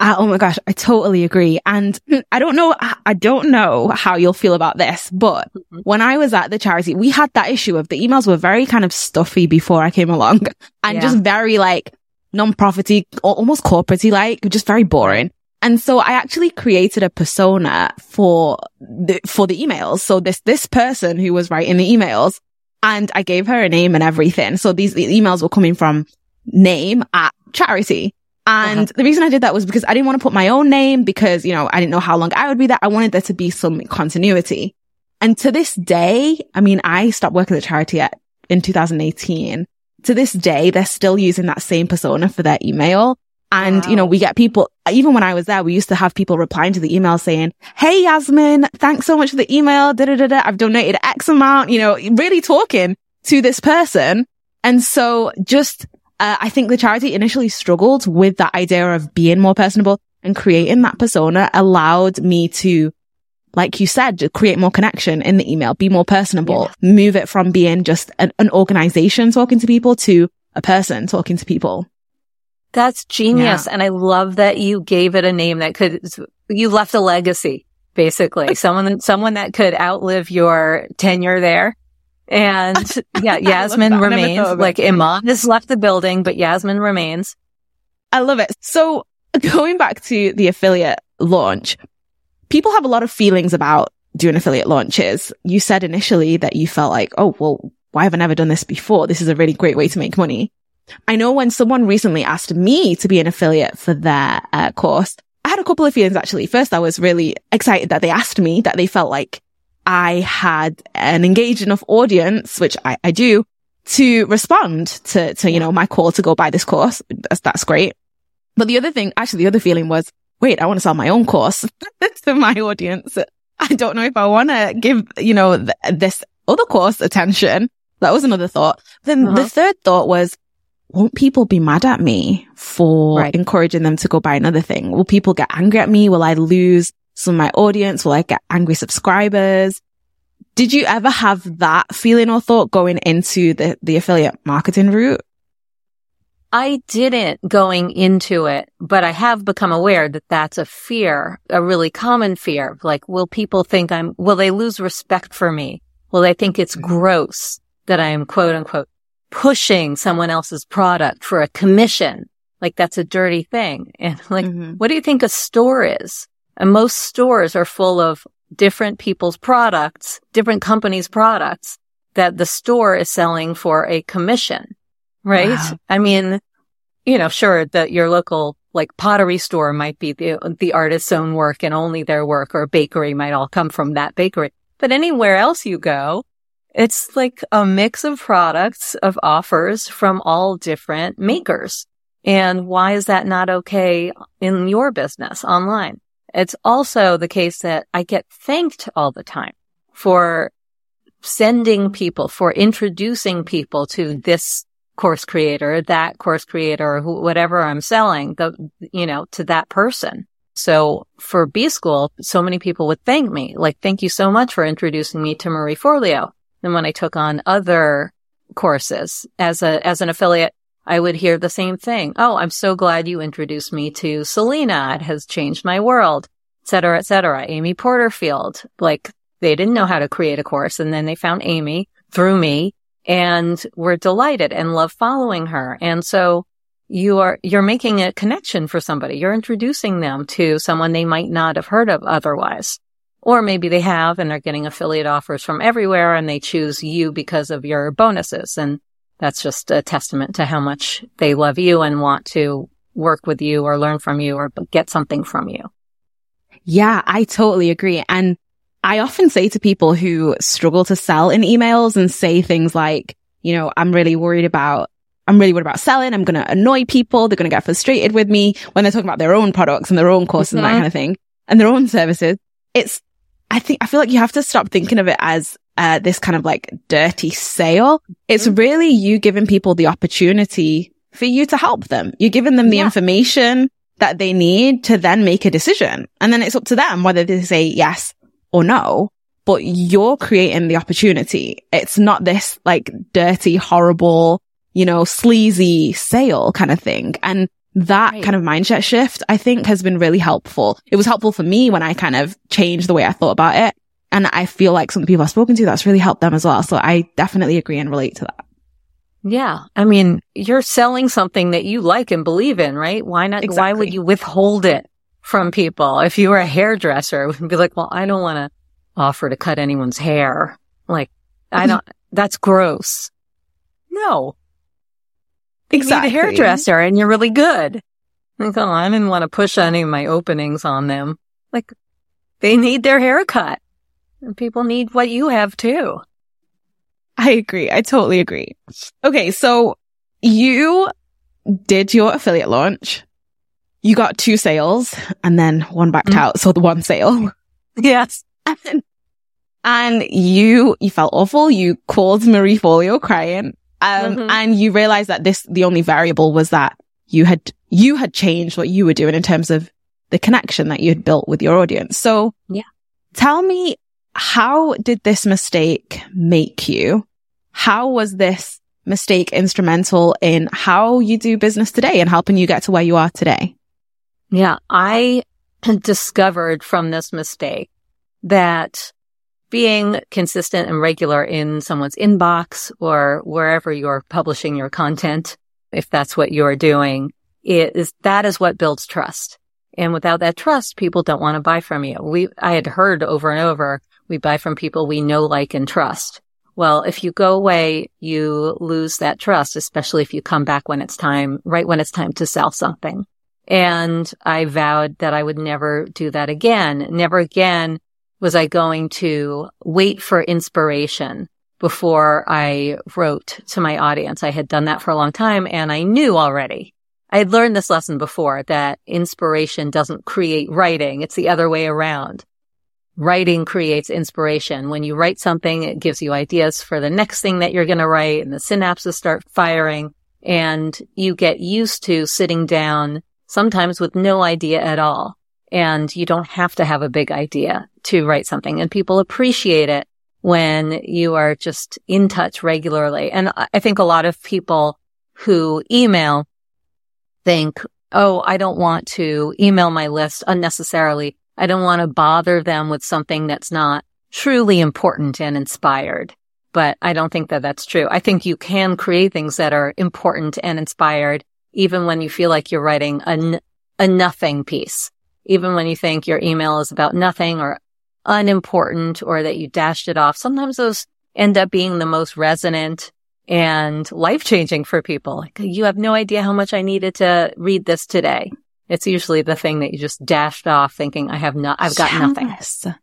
[SPEAKER 1] Uh, oh my gosh, I totally agree. And I don't know, I don't know how you'll feel about this, but mm-hmm. when I was at the charity, we had that issue of the emails were very kind of stuffy before I came along [laughs] and yeah. just very like non-profity, almost corporate like, just very boring. And so I actually created a persona for the, for the emails. So this, this person who was writing the emails and I gave her a name and everything. So these emails were coming from name at charity. And uh-huh. the reason I did that was because I didn't want to put my own name because, you know, I didn't know how long I would be there. I wanted there to be some continuity. And to this day, I mean, I stopped working at charity at, in 2018. To this day, they're still using that same persona for their email. And, wow. you know, we get people, even when I was there, we used to have people replying to the email saying, Hey, Yasmin, thanks so much for the email. Da, da, da, da. I've donated X amount, you know, really talking to this person. And so just, uh, I think the charity initially struggled with that idea of being more personable and creating that persona allowed me to, like you said, create more connection in the email, be more personable, yeah. move it from being just an, an organization talking to people to a person talking to people.
[SPEAKER 2] That's genius. Yeah. And I love that you gave it a name that could, you left a legacy, basically. someone, someone that could outlive your tenure there. And [laughs] yeah, Yasmin remains. Like Eman has left the building, but Yasmin remains.
[SPEAKER 1] I love it. So going back to the affiliate launch, people have a lot of feelings about doing affiliate launches. You said initially that you felt like, oh, well, why have I never done this before? This is a really great way to make money. I know when someone recently asked me to be an affiliate for their uh, course, I had a couple of feelings actually. First, I was really excited that they asked me, that they felt like I had an engaged enough audience, which I, I do, to respond to, to, you know, my call to go buy this course. That's, that's great. But the other thing, actually, the other feeling was, wait, I want to sell my own course [laughs] to my audience. I don't know if I want to give, you know, th- this other course attention. That was another thought. Then uh-huh. the third thought was, won't people be mad at me for right. encouraging them to go buy another thing? Will people get angry at me? Will I lose some of my audience? Will I get angry subscribers? Did you ever have that feeling or thought going into the, the affiliate marketing route?
[SPEAKER 2] I didn't going into it, but I have become aware that that's a fear, a really common fear. Like, will people think I'm, will they lose respect for me? Will they think it's mm-hmm. gross that I am quote unquote pushing someone else's product for a commission. Like that's a dirty thing. [laughs] And like, mm-hmm. what do you think a store is? And most stores are full of different people's products, different companies' products that the store is selling for a commission, right? Wow. I mean, you know, sure that your local like pottery store might be the, the artist's own work and only their work or bakery might all come from that bakery. But anywhere else you go, it's like a mix of products, of offers from all different makers. And why is that not okay in your business online? It's also the case that I get thanked all the time for sending people, for introducing people to this course creator, that course creator, whatever I'm selling, the, you know, to that person. So for B school, so many people would thank me, like, thank you so much for introducing me to Marie Forleo. And when I took on other courses as a, as an affiliate, I would hear the same thing. Oh, I'm so glad you introduced me to Selena. It has changed my world, et cetera, et cetera. Amy Porterfield, like they didn't know how to create a course. And then they found Amy through me and were delighted and love following her. And so you are, you're making a connection for somebody. You're introducing them to someone they might not have heard of otherwise. Or maybe they have and they're getting affiliate offers from everywhere and they choose you because of your bonuses. And that's just a testament to how much they love you and want to work with you or learn from you or get something from you.
[SPEAKER 1] Yeah, I totally agree. And I often say to people who struggle to sell in emails and say things like, you know, I'm really worried about I'm really worried about selling. I'm going to annoy people. They're going to get frustrated with me when they're talking about their own products and their own courses mm-hmm. and that kind of thing and their own services. It's, I think, I feel like you have to stop thinking of it as uh, this kind of like dirty sale. It's mm-hmm. really you giving people the opportunity for you to help them. You're giving them the yeah. information that they need to then make a decision. And then it's up to them whether they say yes or no, but you're creating the opportunity. It's not this like dirty, horrible, you know, sleazy sale kind of thing. And that right. kind of mindset shift, I think has been really helpful. It was helpful for me when I kind of changed the way I thought about it. And I feel like some people I've spoken to, that's really helped them as well. So I definitely agree and relate to that.
[SPEAKER 2] Yeah. I mean, you're selling something that you like and believe in, right? Why not? Exactly. Why would you withhold it from people? If you were a hairdresser, it would be like, well, I don't want to offer to cut anyone's hair. Like, I mm-hmm. don't, that's gross. No. Exactly. You need a hairdresser and you're really good. Like, oh, I didn't want to push any of my openings on them. Like, they need their haircut. And people need what you have too.
[SPEAKER 1] I agree. I totally agree. Okay. So you did your affiliate launch. You got two sales and then one backed mm-hmm. out. So the one sale. [laughs]
[SPEAKER 2] Yes.
[SPEAKER 1] And, and you, you felt awful. You called Marie Forleo crying. Um, mm-hmm. and you realized that this, the only variable was that you had, you had changed what you were doing in terms of the connection that you had built with your audience. So
[SPEAKER 2] yeah,
[SPEAKER 1] tell me how did this mistake make you? How was this mistake instrumental in how you do business today and helping you get to where you are today?
[SPEAKER 2] Yeah, I [clears throat] discovered from this mistake that being consistent and regular in someone's inbox or wherever you're publishing your content, if that's what you're doing, is that is what builds trust. And without that trust, people don't want to buy from you. We, I had heard over and over, we buy from people we know, like, and trust. Well, if you go away, you lose that trust, especially if you come back when it's time, right when it's time to sell something. And I vowed that I would never do that again. Never again was I going to wait for inspiration before I wrote to my audience. I had done that for a long time and I knew already. I had learned this lesson before that inspiration doesn't create writing. It's the other way around writing creates inspiration. When you write something, it gives you ideas for the next thing that you're going to write and the synapses start firing and you get used to sitting down sometimes with no idea at all. And you don't have to have a big idea to write something and people appreciate it when you are just in touch regularly. And I think a lot of people who email think, Oh, I don't want to email my list unnecessarily I don't want to bother them with something that's not truly important and inspired. But I don't think that that's true. I think you can create things that are important and inspired, even when you feel like you're writing a, a nothing piece. Even when you think your email is about nothing or unimportant or that you dashed it off. Sometimes those end up being the most resonant and life changing for people. Like, you have no idea how much I needed to read this today. It's usually the thing that you just dashed off thinking, I have not, I've got yes. nothing.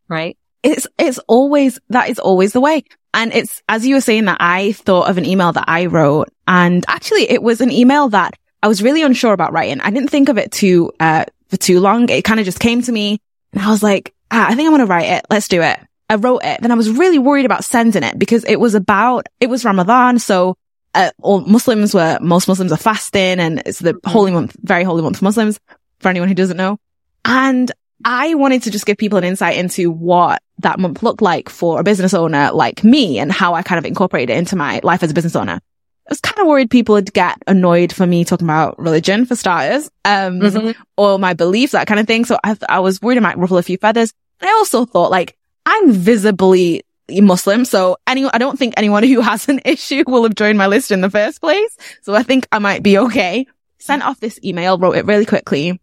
[SPEAKER 2] Right.
[SPEAKER 1] It's, it's always, that is always the way. And it's, as you were saying that I thought of an email that I wrote and actually it was an email that I was really unsure about writing. I didn't think of it too, uh, for too long. It kind of just came to me and I was like, ah, I think I want to write it. Let's do it. I wrote it. Then I was really worried about sending it because it was about, it was Ramadan. So, uh, all Muslims were, most Muslims are fasting and it's the mm-hmm. holy month, very holy month for Muslims for anyone who doesn't know. And I wanted to just give people an insight into what that month looked like for a business owner like me and how I kind of incorporated it into my life as a business owner. I was kind of worried people would get annoyed for me talking about religion for starters, um, mm-hmm. or my beliefs, that kind of thing. So I, I was worried I might ruffle a few feathers. And I also thought like, I'm visibly Muslim. So any, I don't think anyone [laughs] who has an issue will have joined my list in the first place. So I think I might be okay. Sent off this email, wrote it really quickly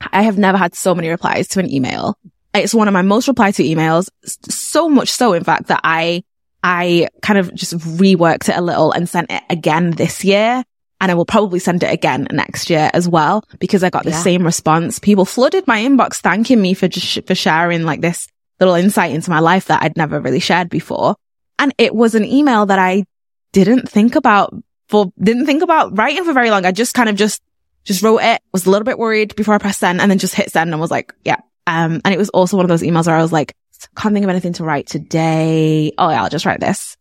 [SPEAKER 1] I have never had so many replies to an email. It's one of my most replied to emails. So much so, in fact, that I, I kind of just reworked it a little and sent it again this year. And I will probably send it again next year as well because I got the yeah. same response. People flooded my inbox thanking me for just, for sharing like this little insight into my life that I'd never really shared before. And it was an email that I didn't think about for, didn't think about writing for very long. I just kind of just, just wrote it, was a little bit worried before I pressed send and then just hit send and was like, yeah. Um, and it was also one of those emails where I was like, can't think of anything to write today. Oh yeah, I'll just write this.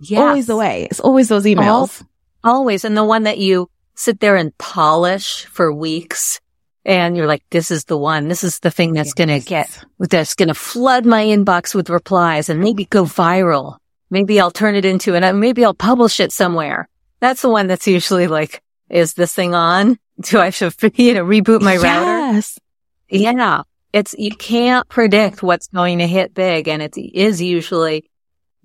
[SPEAKER 1] Yes. Always the way. It's always those emails.
[SPEAKER 2] always. And the one that you sit there and polish for weeks and you're like, this is the one. This is the thing that's yes. going to get, that's going to flood my inbox with replies and maybe go viral. Maybe I'll turn it into, and maybe I'll publish it somewhere. That's the one that's usually like, is this thing on? Do I have to, [laughs] you know, reboot my router?
[SPEAKER 1] Yes.
[SPEAKER 2] Yeah. It's, you can't predict what's going to hit big. And it is usually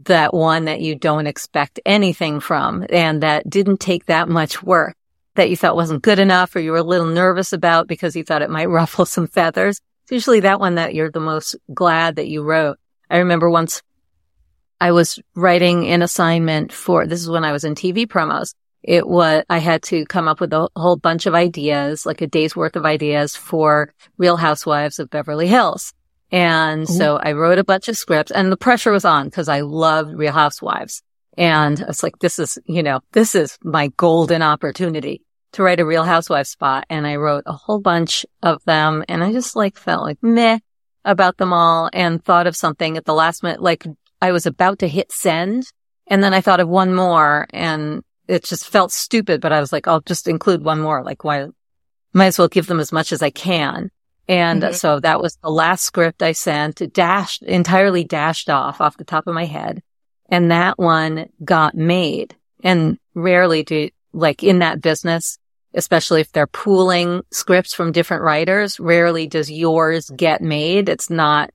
[SPEAKER 2] that one that you don't expect anything from and that didn't take that much work that you thought wasn't good enough or you were a little nervous about because you thought it might [laughs] ruffle some feathers. It's usually that one that you're the most glad that you wrote. I remember once I was writing an assignment for, this is when I was in TV promos. It was, I had to come up with a whole bunch of ideas, like a day's worth of ideas for Real Housewives of Beverly Hills. And Ooh. so I wrote a bunch of scripts and the pressure was on because I loved Real Housewives. And I was like, this is, you know, this is my golden opportunity to write a Real Housewives spot. And I wrote a whole bunch of them and I just like felt like meh about them all and thought of something at the last minute. Like I was about to hit send and then I thought of one more and it just felt stupid, but I was like, I'll just include one more. Like why might as well give them as much as I can. And mm-hmm. so that was the last script I sent, dashed, entirely dashed off off the top of my head. And that one got made. And rarely do, like in that business, especially if they're pooling scripts from different writers, rarely does yours get made. It's not,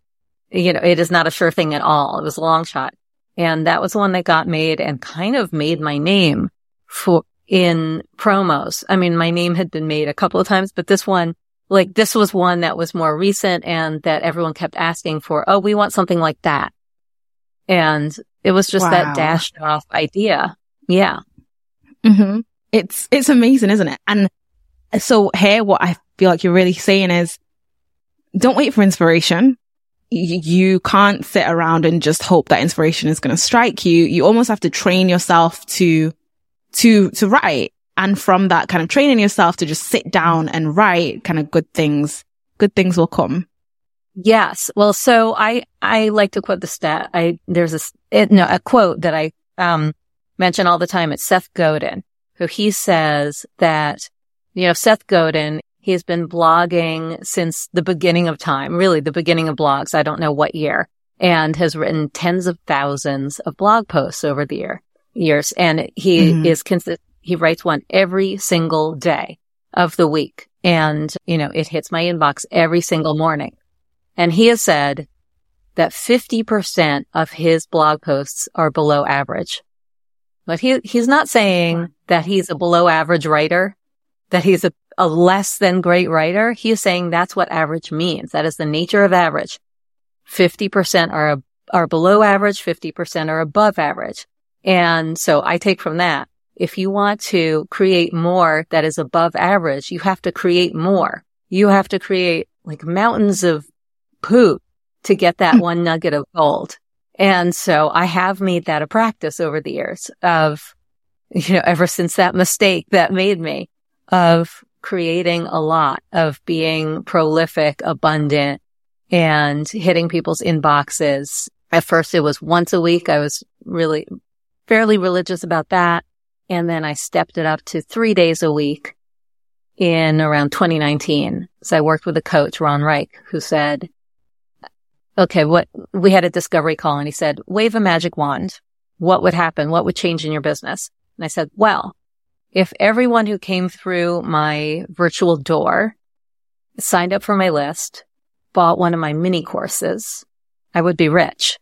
[SPEAKER 2] you know, it is not a sure thing at all. It was a long shot. And that was the one that got made and kind of made my name for in promos. I mean, my name had been made a couple of times, but this one, like this was one that was more recent and that everyone kept asking for. Oh, we want something like that. And it was just wow. that dashed off idea. Yeah.
[SPEAKER 1] Mm-hmm. It's, it's amazing, isn't it? And so here, what I feel like you're really saying is don't wait for inspiration. You, you can't sit around and just hope that inspiration is going to strike you. You almost have to train yourself to, to, to write. And from that kind of training yourself to just sit down and write kind of good things, good things will come.
[SPEAKER 2] Yes. Well, so I, I like to quote the stat. I, there's a, it, no, a quote that I, um, mention all the time. It's Seth Godin, who he says that, you know, Seth Godin, he has been blogging since the beginning of time, really the beginning of blogs. I don't know what year and has written tens of thousands of blog posts over the year, years. And he mm-hmm. is consistent. He writes one every single day of the week. And, you know, it hits my inbox every single morning. And he has said that 50% of his blog posts are below average. But he, he's not saying that he's a below average writer, that he's a, a less than great writer. He is saying that's what average means. That is the nature of average. 50% are, are below average, 50% are above average. And so I take from that, if you want to create more that is above average, you have to create more. You have to create like mountains of poop to get that hmm. one nugget of gold. And so I have made that a practice over the years of, you know, ever since that mistake that made me of creating a lot of being prolific, abundant and hitting people's inboxes. At first it was once a week. I was really fairly religious about that. And then I stepped it up to three days a week in around 2019. So I worked with a coach, Ron Reich, who said, okay, what we had a discovery call and he said, wave a magic wand. What would happen? What would change in your business? And I said, well, if everyone who came through my virtual door signed up for my list, bought one of my mini courses, I would be rich.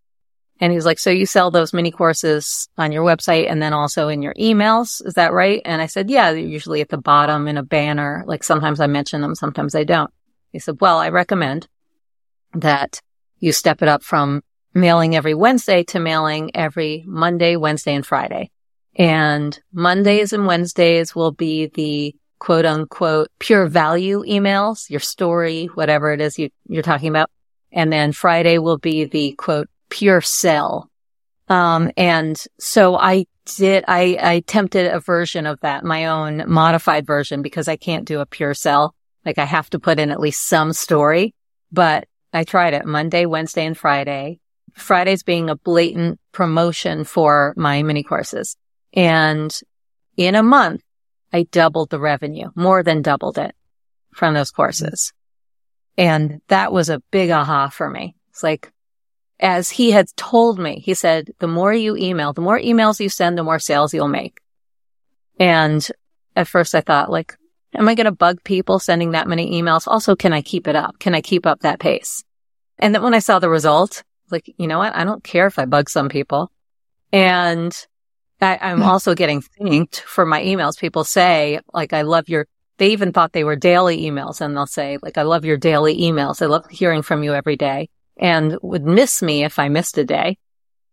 [SPEAKER 2] And he was like, so you sell those mini courses on your website and then also in your emails. Is that right? And I said, yeah, they're usually at the bottom in a banner. Like sometimes I mention them, sometimes I don't. He said, well, I recommend that you step it up from mailing every Wednesday to mailing every Monday, Wednesday, and Friday. And Mondays and Wednesdays will be the quote unquote pure value emails, your story, whatever it is you, you're talking about. And then Friday will be the quote, pure sell. Um, and so I did, I, I attempted a version of that, my own modified version because I can't do a pure sell. Like I have to put in at least some story, but I tried it Monday, Wednesday, and Friday. Fridays being a blatant promotion for my mini courses. And in a month, I doubled the revenue, more than doubled it from those courses. And that was a big aha for me. It's like, as he had told me, he said, the more you email, the more emails you send, the more sales you'll make. And at first I thought like, am I going to bug people sending that many emails? Also, can I keep it up? Can I keep up that pace? And then when I saw the result, like, you know what? I don't care if I bug some people. And I, am also getting thanked for my emails. People say, like, I love your, they even thought they were daily emails and they'll say, like, I love your daily emails. I love hearing from you every day and would miss me if I missed a day.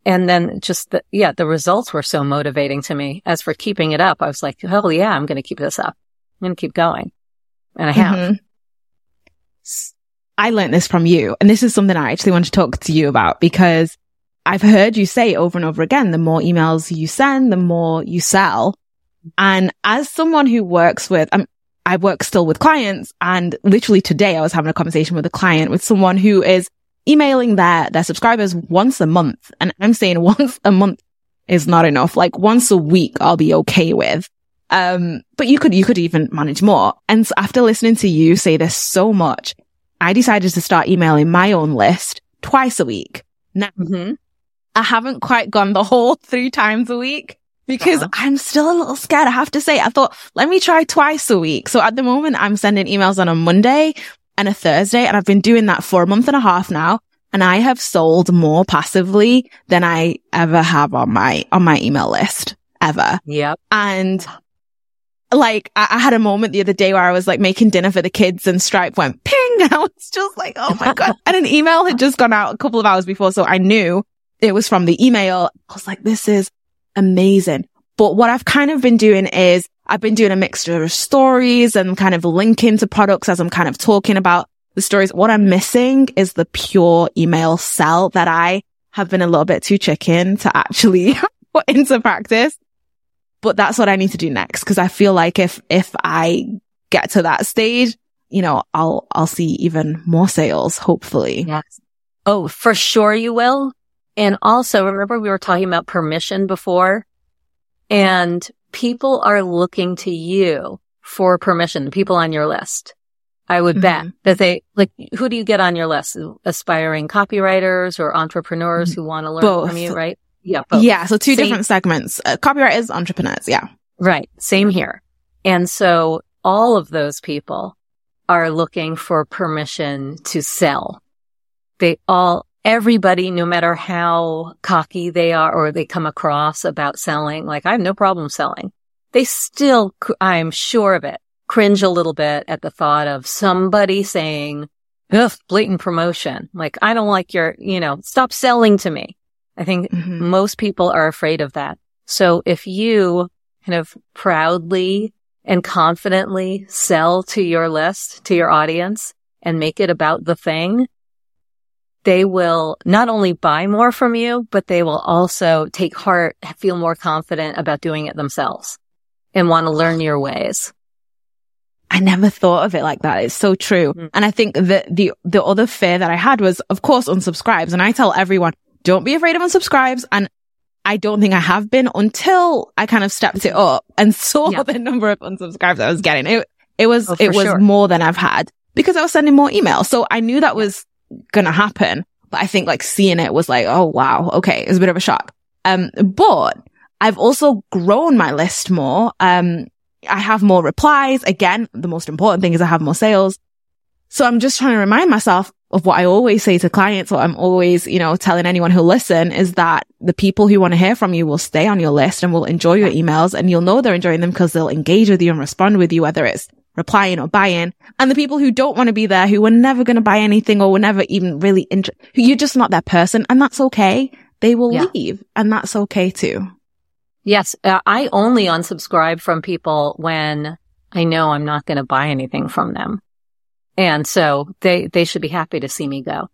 [SPEAKER 2] And then just the, yeah, the results were so motivating to me. As for keeping it up, I was like, hell yeah, I'm going to keep this up. I'm going to keep going. And I have. Mm-hmm.
[SPEAKER 1] I learned this from you. And this is something I actually want to talk to you about because I've heard you say over and over again, the more emails you send, the more you sell. And as someone who works with, um, I work still with clients and literally today I was having a conversation with a client with someone who is emailing their, their subscribers once a month. And I'm saying [laughs] once a month is not enough. Like once a week, I'll be okay with. Um, but you could, you could even manage more. And so after listening to you say this so much, I decided to start emailing my own list twice a week. Now, mm-hmm. I haven't quite gone the [laughs] whole three times a week because uh-huh. I'm still a little scared. I have to say, I thought, let me try twice a week. So at the moment, I'm sending emails on a Monday and a Thursday, and I've been doing that for a month and a half now. And I have sold more passively than I ever have on my, on my email list ever.
[SPEAKER 2] Yep.
[SPEAKER 1] And like I, I, had a moment the other day where I was like making dinner for the kids and Stripe went ping. [laughs] And I was just like, oh my God. and an email had just gone out a couple of hours before. So I knew it was from the email. I was like, this is amazing. But what I've kind of been doing is I've been doing a mixture of stories and kind of linking to products as I'm kind of talking about the stories. What I'm missing is the pure email sell that I have been a little bit too chicken to actually [laughs] put into practice but that's what I need to do next. Cause I feel like if, if I get to that stage, you know, I'll, I'll see even more sales, hopefully.
[SPEAKER 2] Yes. Oh, for sure you will. And also remember we were talking about permission before and people are looking to you for permission, people on your list. I would mm-hmm. bet that they like, who do you get on your list? Aspiring copywriters or entrepreneurs who want to learn Both. from you, right?
[SPEAKER 1] Yeah. Both. Yeah. So two Same. different segments. Uh, copywriters, entrepreneurs. Yeah.
[SPEAKER 2] Right. Same here. And so all of those people are looking for permission to sell. They all, everybody, no matter how cocky they are or they come across about selling, like I have no problem selling. They still, I'm sure of it, cringe a little bit at the thought of somebody saying, ugh, blatant promotion. Like, I don't like your, you know, stop selling to me. I think mm-hmm. most people are afraid of that. So if you kind of proudly and confidently sell to your list, to your audience and make it about the thing, they will not only buy more from you, but they will also take heart, feel more confident about doing it themselves and want to learn your ways.
[SPEAKER 1] I never thought of it like that. It's so true. Mm-hmm. And I think that the, the other fear that I had was, of course, unsubscribes. And I tell everyone, don't be afraid of unsubscribes. And I don't think I have been until I kind of stepped it up and [laughs] saw yeah. the number of unsubscribes I was getting. It, it was, oh, it was sure. more than I've had because I was sending more emails. So I knew that was to happen. But I think like seeing it was like, oh, wow. Okay. It was a bit of a shock. Um, but I've also grown my list more. Um, I have more replies. Again, the most important thing is I have more sales. So I'm just trying to remind myself of what I always say to clients, what I'm always, you know, telling anyone who'll listen is that the people who want to hear from you will stay on your list and will enjoy your emails and you'll know they're enjoying them because they'll engage with you and respond with you, whether it's replying or buying. And the people who don't want to be there, who were never going to buy anything or were never even really interested, you're just not that person and that's okay. They will yeah. leave and that's okay too.
[SPEAKER 2] Yes. Uh, I only unsubscribe from people when I know I'm not going to buy anything from them. And so they, they should be happy to see me go.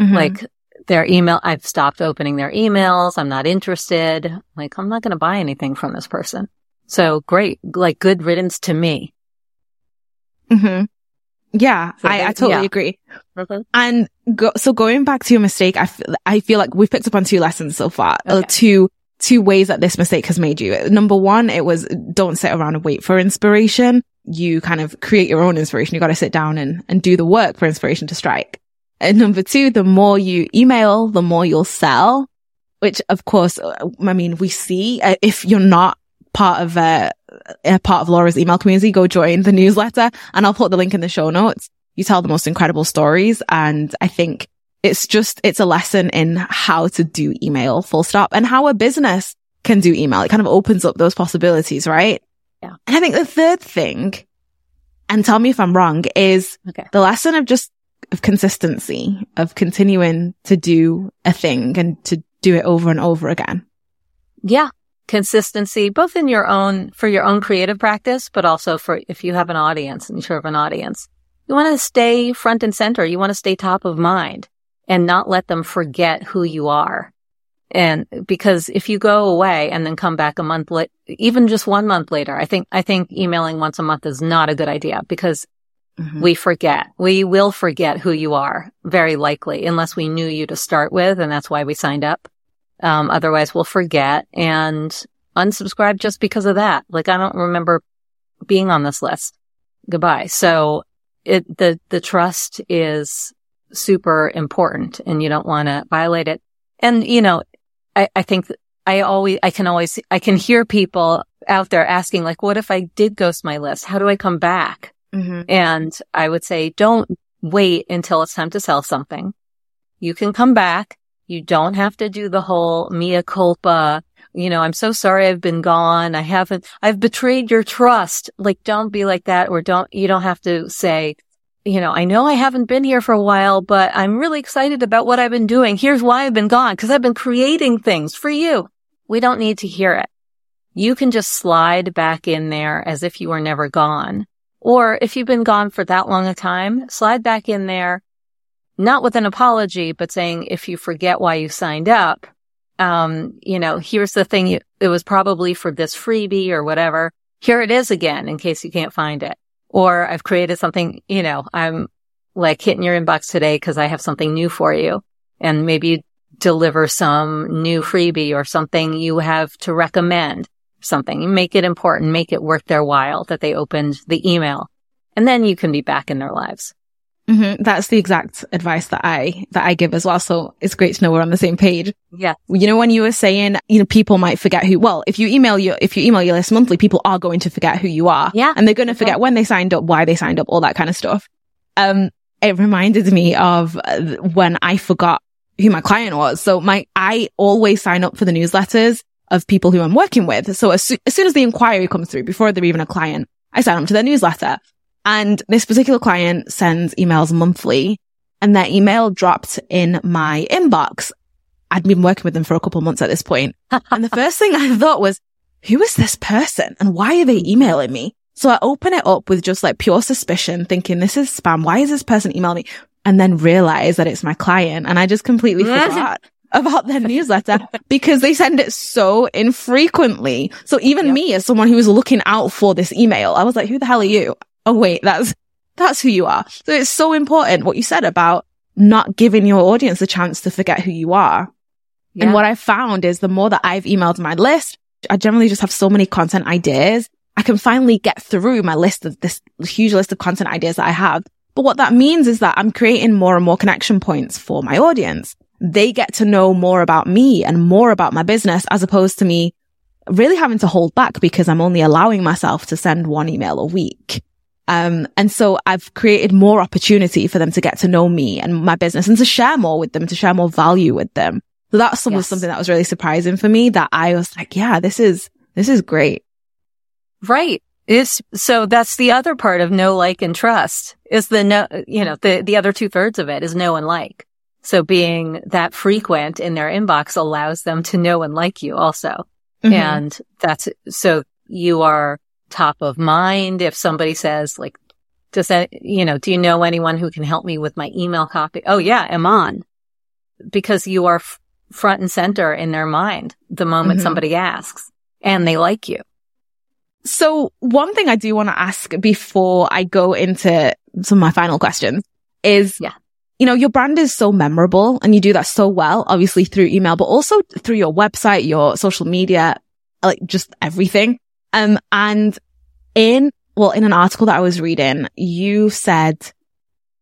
[SPEAKER 2] Mm-hmm. Like their email, I've stopped opening their emails. I'm not interested. Like, I'm not going to buy anything from this person. So great, like good riddance to me.
[SPEAKER 1] Hmm Yeah, so I, I, totally yeah. agree. Mm-hmm. And go, so going back to your mistake, I, f- I feel like we've picked up on two lessons so far, uh, okay. two, two ways that this mistake has made you. Number one, it was don't sit around and wait for inspiration. You kind of create your own inspiration. You got to sit down and, and do the work for inspiration to strike. And number two, the more you email, the more you'll sell, which of course, uh, I mean, we see uh, if you're not part of uh, a part of Laura's email community, go join the newsletter and I'll put the link in the show notes. You tell the most incredible stories. And I think it's just, it's a lesson in how to do email full stop and how a business can do email. It kind of opens up those possibilities, right?
[SPEAKER 2] Yeah.
[SPEAKER 1] And I think the third thing, and tell me if I'm wrong, is okay. the lesson of just of consistency, of continuing to do a thing and to do it over and over again.
[SPEAKER 2] Yeah. Consistency, both in your own, for your own creative practice, but also for if you have an audience and you serve an audience. You want to stay front and center. You want to stay top of mind and not let them forget who you are. And because if you go away and then come back a month late, even just one month later, I think, I think emailing once a month is not a good idea because mm-hmm. we forget. We will forget who you are very likely unless we knew you to start with. And that's why we signed up. Um, otherwise we'll forget and unsubscribe just because of that. Like I don't remember being on this list. Goodbye. So it, the, the trust is super important and you don't want to violate it. And, you know, I, I think I always, I can always, I can hear people out there asking like, what if I did ghost my list? How do I come back? Mm-hmm. And I would say, don't wait until it's time to sell something. You can come back. You don't have to do the whole mea culpa. You know, I'm so sorry I've been gone. I haven't, I've betrayed your trust. Like, don't be like that or don't, you don't have to say, you know, I know I haven't been here for a while, but I'm really excited about what I've been doing. Here's why I've been gone because I've been creating things for you. We don't need to hear it. You can just slide back in there as if you were never gone or if you've been gone for that long a time, slide back in there, not with an apology, but saying, if you forget why you signed up, um, you know, here's the thing. You, it was probably for this freebie or whatever. Here it is again in case you can't find it. Or I've created something, you know, I'm like hitting your inbox today because I have something new for you and maybe deliver some new freebie or something you have to recommend something. Make it important, make it worth their while that they opened the email. And then you can be back in their lives.
[SPEAKER 1] Mm-hmm. That's the exact advice that I, that I give as well. So it's great to know we're on the same page.
[SPEAKER 2] Yeah.
[SPEAKER 1] You know, when you were saying, you know, people might forget who, well, if you email your, if you email your list monthly, people are going to forget who you are.
[SPEAKER 2] Yeah.
[SPEAKER 1] And they're going to forget when they signed up, why they signed up, all that kind of stuff. Um, it reminded me of uh, when I forgot who my client was. So my, I always sign up for the newsletters of people who I'm working with. So as, as soon as the inquiry comes through, before they're even a client, I sign them to their newsletter. And this particular client sends emails monthly and their email dropped in my inbox. I'd been working with them for a couple months at this point. [laughs] and the first thing I thought was, who is this person and why are they emailing me? So I open it up with just like pure suspicion, thinking this is spam. Why is this person emailing me? And then realize that it's my client. And I just completely [laughs] forgot about their newsletter because they send it so infrequently. So even yep. me as someone who was looking out for this email, I was like, who the hell are you? Oh, wait, that's, that's who you are. So it's so important what you said about not giving your audience a chance to forget who you are. Yeah. And what I found is the more that I've emailed my list, I generally just have so many content ideas. I can finally get through my list of this huge list of content ideas that I have. But what that means is that I'm creating more and more connection points for my audience they get to know more about me and more about my business as opposed to me really having to hold back because I'm only allowing myself to send one email a week. Um, and so I've created more opportunity for them to get to know me and my business and to share more with them, to share more value with them. So that's yes. something that was really surprising for me that I was like, yeah, this is, this is great.
[SPEAKER 2] Right. Is so that's the other part of know, like, and trust is the no, you know, the, the other two thirds of it is know and like. So being that frequent in their inbox allows them to know and like you also. Mm-hmm. And that's, so you are top of mind. If somebody says like, does that, you know, do you know anyone who can help me with my email copy? Oh yeah, I'm on. because you are f- front and center in their mind the moment mm-hmm. somebody asks and they like you.
[SPEAKER 1] So one thing I do want to ask before I go into some of my final questions is, yeah. you know, your brand is so memorable and you do that so well, obviously through email, but also through your website, your social media, like just everything. Um, and in, well, in an article that I was reading, you said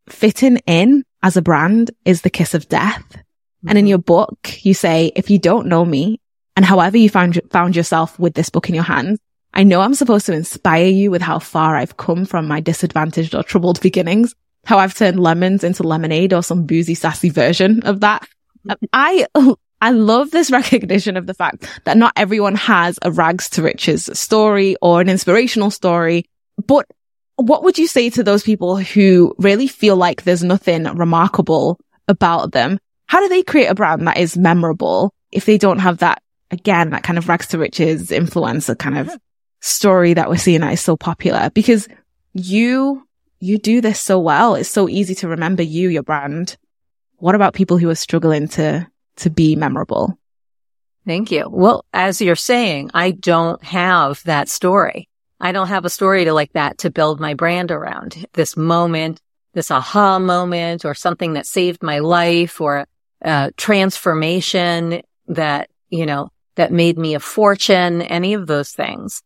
[SPEAKER 1] fitting in as a brand is the kiss of death. Mm-hmm. And in mm-hmm. your book, you say, if you don't know me and however you found, found yourself with this book in your hands, I know I'm supposed to inspire you with how far I've come from my disadvantaged or troubled beginnings, how I've turned lemons into lemonade or some boozy, sassy version of that. [laughs] I, I love this [laughs] recognition of the fact that not everyone has a rags to riches story or an inspirational story, but what would you say to those people who really feel like there's nothing remarkable about them? How do they create a brand that is memorable if they don't have that, again, that kind of rags to riches influencer kind of story that we're seeing that is so popular? Because you, you do this so well. It's so easy to remember you, your brand. What about people who are struggling to, to be memorable?
[SPEAKER 2] Thank you. Well, as you're saying, I don't have that story. I don't have a story to like that to build my brand around this moment, this aha moment or something that saved my life or a transformation that, you know, that made me a fortune, any of those things.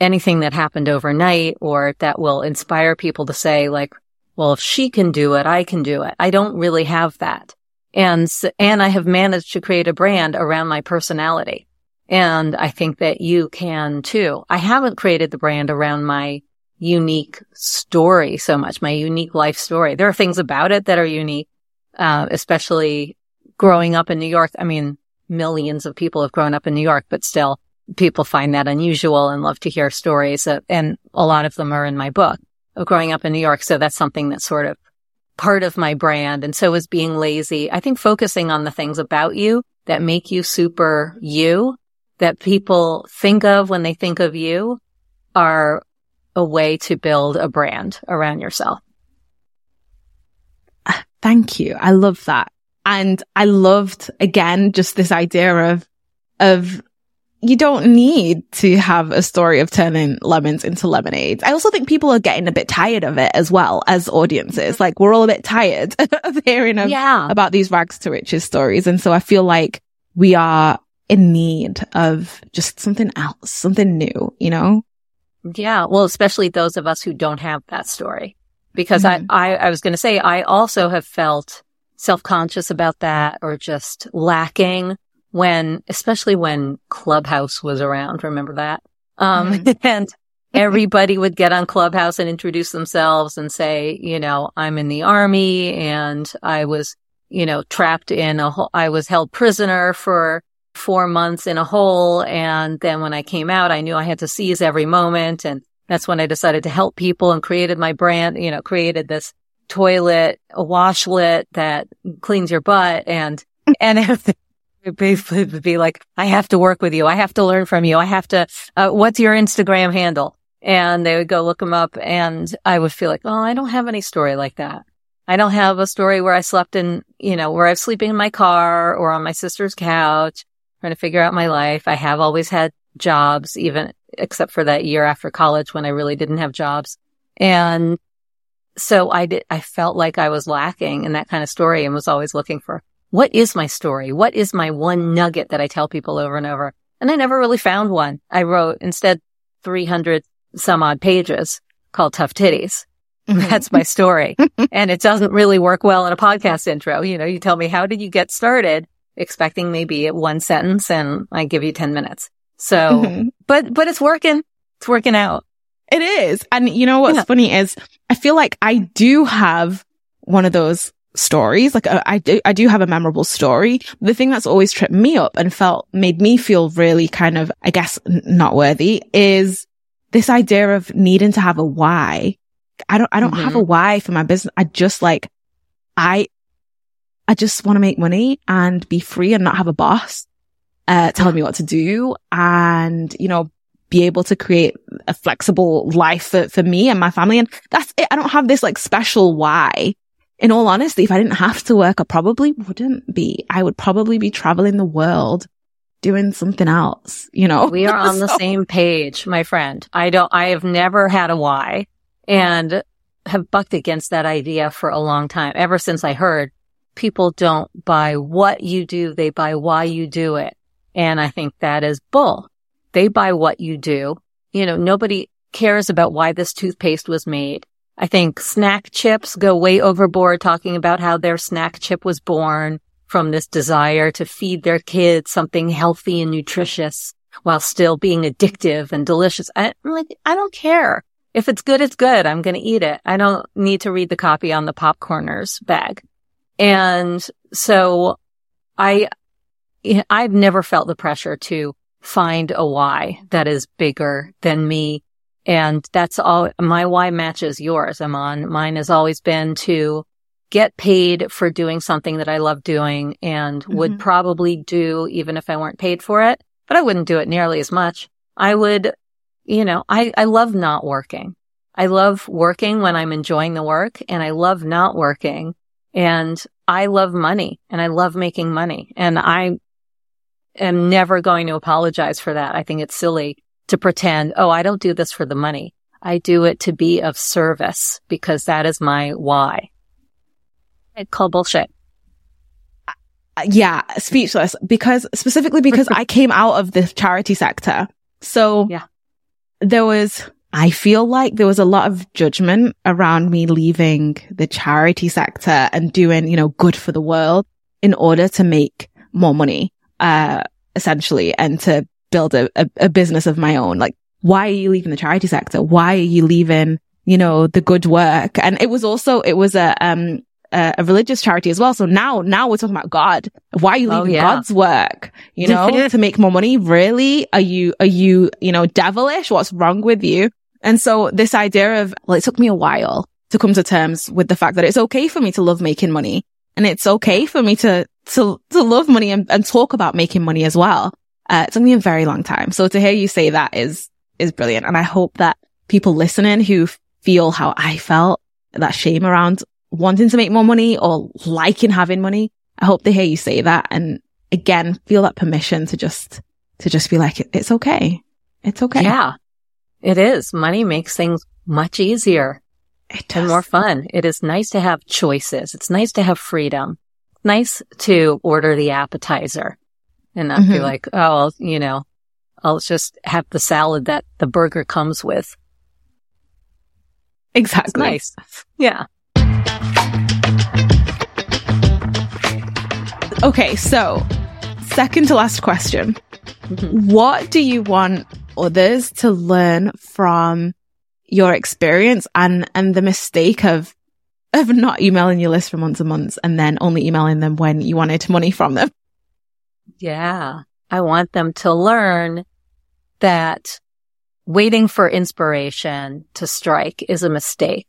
[SPEAKER 2] Anything that happened overnight or that will inspire people to say like, well, if she can do it, I can do it. I don't really have that. And, and I have managed to create a brand around my personality. And I think that you can too. I haven't created the brand around my unique story so much, my unique life story. There are things about it that are unique, uh, especially growing up in New York. I mean, millions of people have grown up in New York, but still people find that unusual and love to hear stories. And a lot of them are in my book of growing up in New York. So that's something that's sort of part of my brand. And so is being lazy. I think focusing on the things about you that make you super you that people think of when they think of you are a way to build a brand around yourself.
[SPEAKER 1] Uh, thank you. I love that. And I loved again, just this idea of, of you don't need to have a story of turning lemons into lemonade. I also think people are getting a bit tired of it as well as audiences. Like we're all a bit tired [laughs] of hearing of, yeah. about these rags to riches stories. And so I feel like we are in need of just something else, something new, you know?
[SPEAKER 2] Yeah. Well, especially those of us who don't have that story. Because mm-hmm. I, I, I was going to say, I also have felt self-conscious about that or just lacking when, especially when Clubhouse was around. Remember that? Um, mm-hmm. [laughs] and everybody would get on Clubhouse and introduce themselves and say, you know, I'm in the army and I was, you know, trapped in a hole. I was held prisoner for four months in a hole. And then when I came out, I knew I had to seize every moment. And that's when I decided to help people and created my brand, you know, created this toilet, a washlet that cleans your butt. And, and [laughs] it basically would be like, I have to work with you. I have to learn from you. I have to, uh, what's your Instagram handle? And they would go look them up and I would feel like, oh, I don't have any story like that. I don't have a story where I slept in, you know, where I was sleeping in my car or on my sister's couch trying to figure out my life. I have always had jobs, even except for that year after college when I really didn't have jobs. And so I did, I felt like I was lacking in that kind of story and was always looking for what is my story? What is my one nugget that I tell people over and over? And I never really found one. I wrote instead 300 some odd pages called Tough Titties. Mm-hmm. That's my story. [laughs] and it doesn't really work well in a podcast intro. You know, you tell me, how did you get started? expecting maybe one sentence and I give you 10 minutes. So, mm-hmm. but, but it's working. It's working out.
[SPEAKER 1] It is. And you know what's yeah. funny is I feel like I do have one of those stories. Like uh, I do, I do have a memorable story. The thing that's always tripped me up and felt, made me feel really kind of, I guess, not worthy is this idea of needing to have a why. I don't, I don't mm-hmm. have a mm-hmm. why for my business. I just like, I, I just want to make money and be free and not have a boss, uh, telling me what to do and, you know, be able to create a flexible life for, for me and my family. And that's it. I don't have this like special why. In all honesty, if I didn't have to work, I probably wouldn't be. I would probably be traveling the world doing something else, you know?
[SPEAKER 2] We are on [laughs] the same page, my friend. I don't, I have never had a why and have bucked against that idea for a long time. Ever since I heard people don't buy what you do, they buy why you do it. And I think that is bull. They buy what you do. You know, nobody cares about why this toothpaste was made. I think snack chips go way overboard talking about how their snack chip was born from this desire to feed their kids something healthy and nutritious while still being addictive and delicious. I, am like, I don't care. If it's good, it's good. I'm going to eat it. I don't need to read the copy on the popcorners bag. And so I, I've never felt the pressure to find a why that is bigger than me. And that's all my why matches yours, Eman. Mine has always been to get paid for doing something that I love doing and mm-hmm. would probably do even if I weren't paid for it, but I wouldn't do it nearly as much. I would, you know, I, I love not working. I love working when I'm enjoying the work and I love not working and I love money and I love making money and I am never going to apologize for that. I think it's silly to pretend, oh, I don't do this for the money. I do it to be of service because that is my why. I call bullshit.
[SPEAKER 1] Uh, yeah, speechless because specifically because I came out of the charity sector. So
[SPEAKER 2] yeah,
[SPEAKER 1] there was, I feel like there was a lot of judgment around me leaving the charity sector and doing, you know, good for the world in order to make more money, uh, essentially and to build a, a, a business of my own. Like, why are you leaving the charity sector? Why are you leaving, you know, the good work? And it was also, it was a, um, a, a, religious charity as well. So now, now we're talking about God. Why are you oh, leaving oh, yeah. God's work? You know, [laughs] to make more money? Really? Are you, are you, you know, devilish? What's wrong with you? And so this idea of, well, it took me a while to come to terms with the fact that it's okay for me to love making money and it's okay for me to, to, to love money and, and talk about making money as well. Uh, it took me a very long time. So to hear you say that is, is brilliant. And I hope that people listening who feel how I felt, that shame around wanting to make more money or liking having money. I hope they hear you say that and again, feel that permission to just, to just be like, it's okay. It's okay.
[SPEAKER 2] Yeah, it is. Money makes things much easier and more fun. It is nice to have choices. It's nice to have freedom. nice to order the appetizer and not mm-hmm. be like, oh, I'll, you know, I'll just have the salad that the burger comes with.
[SPEAKER 1] Exactly.
[SPEAKER 2] It's nice. [laughs] Yeah.
[SPEAKER 1] Okay, so second to last question. Mm-hmm. What do you want others to learn from your experience and, and the mistake of, of not emailing your list for months and months and then only emailing them when you wanted money from them?
[SPEAKER 2] Yeah. I want them to learn that waiting for inspiration to strike is a mistake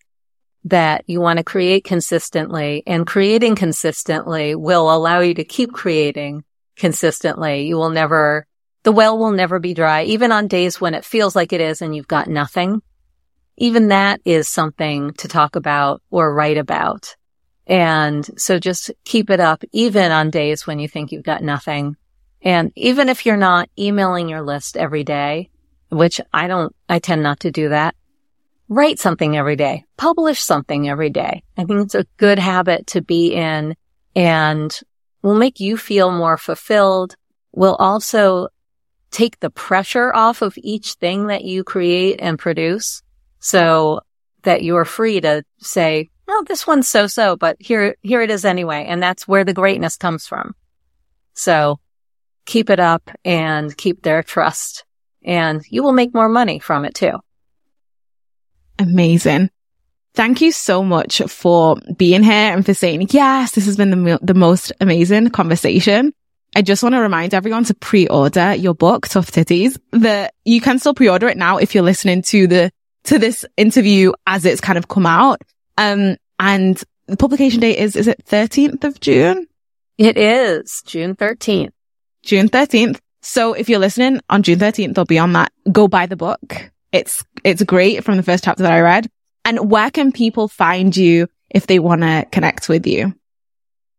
[SPEAKER 2] that you want to create consistently and creating consistently will allow you to keep creating consistently. You will never, the well will never be dry, even on days when it feels like it is and you've got nothing. Even that is something to talk about or write about. And so just keep it up, even on days when you think you've got nothing. And even if you're not emailing your list every day, which I don't, I tend not to do that write something every day, publish something every day. I think it's a good habit to be in and will make you feel more fulfilled. Will also take the pressure off of each thing that you create and produce so that you're free to say, well, this one's so so, but here, here it is anyway. And that's where the greatness comes from. So keep it up and keep their trust and you will make more money from it too.
[SPEAKER 1] Amazing. Thank you so much for being here and for saying, yes, this has been the, the most amazing conversation. I just want to remind everyone to pre-order your book, Tough Titties, that you can still pre-order it now if you're listening to the, to this interview as it's kind of come out. Um, and the publication date is, is it 13th of June?
[SPEAKER 2] It is June 13th.
[SPEAKER 1] June 13th. So if you're listening on June 13th I'll be on that, go buy the book. It's, it's great from the first chapter that I read. And where can people find you if they want to connect with you?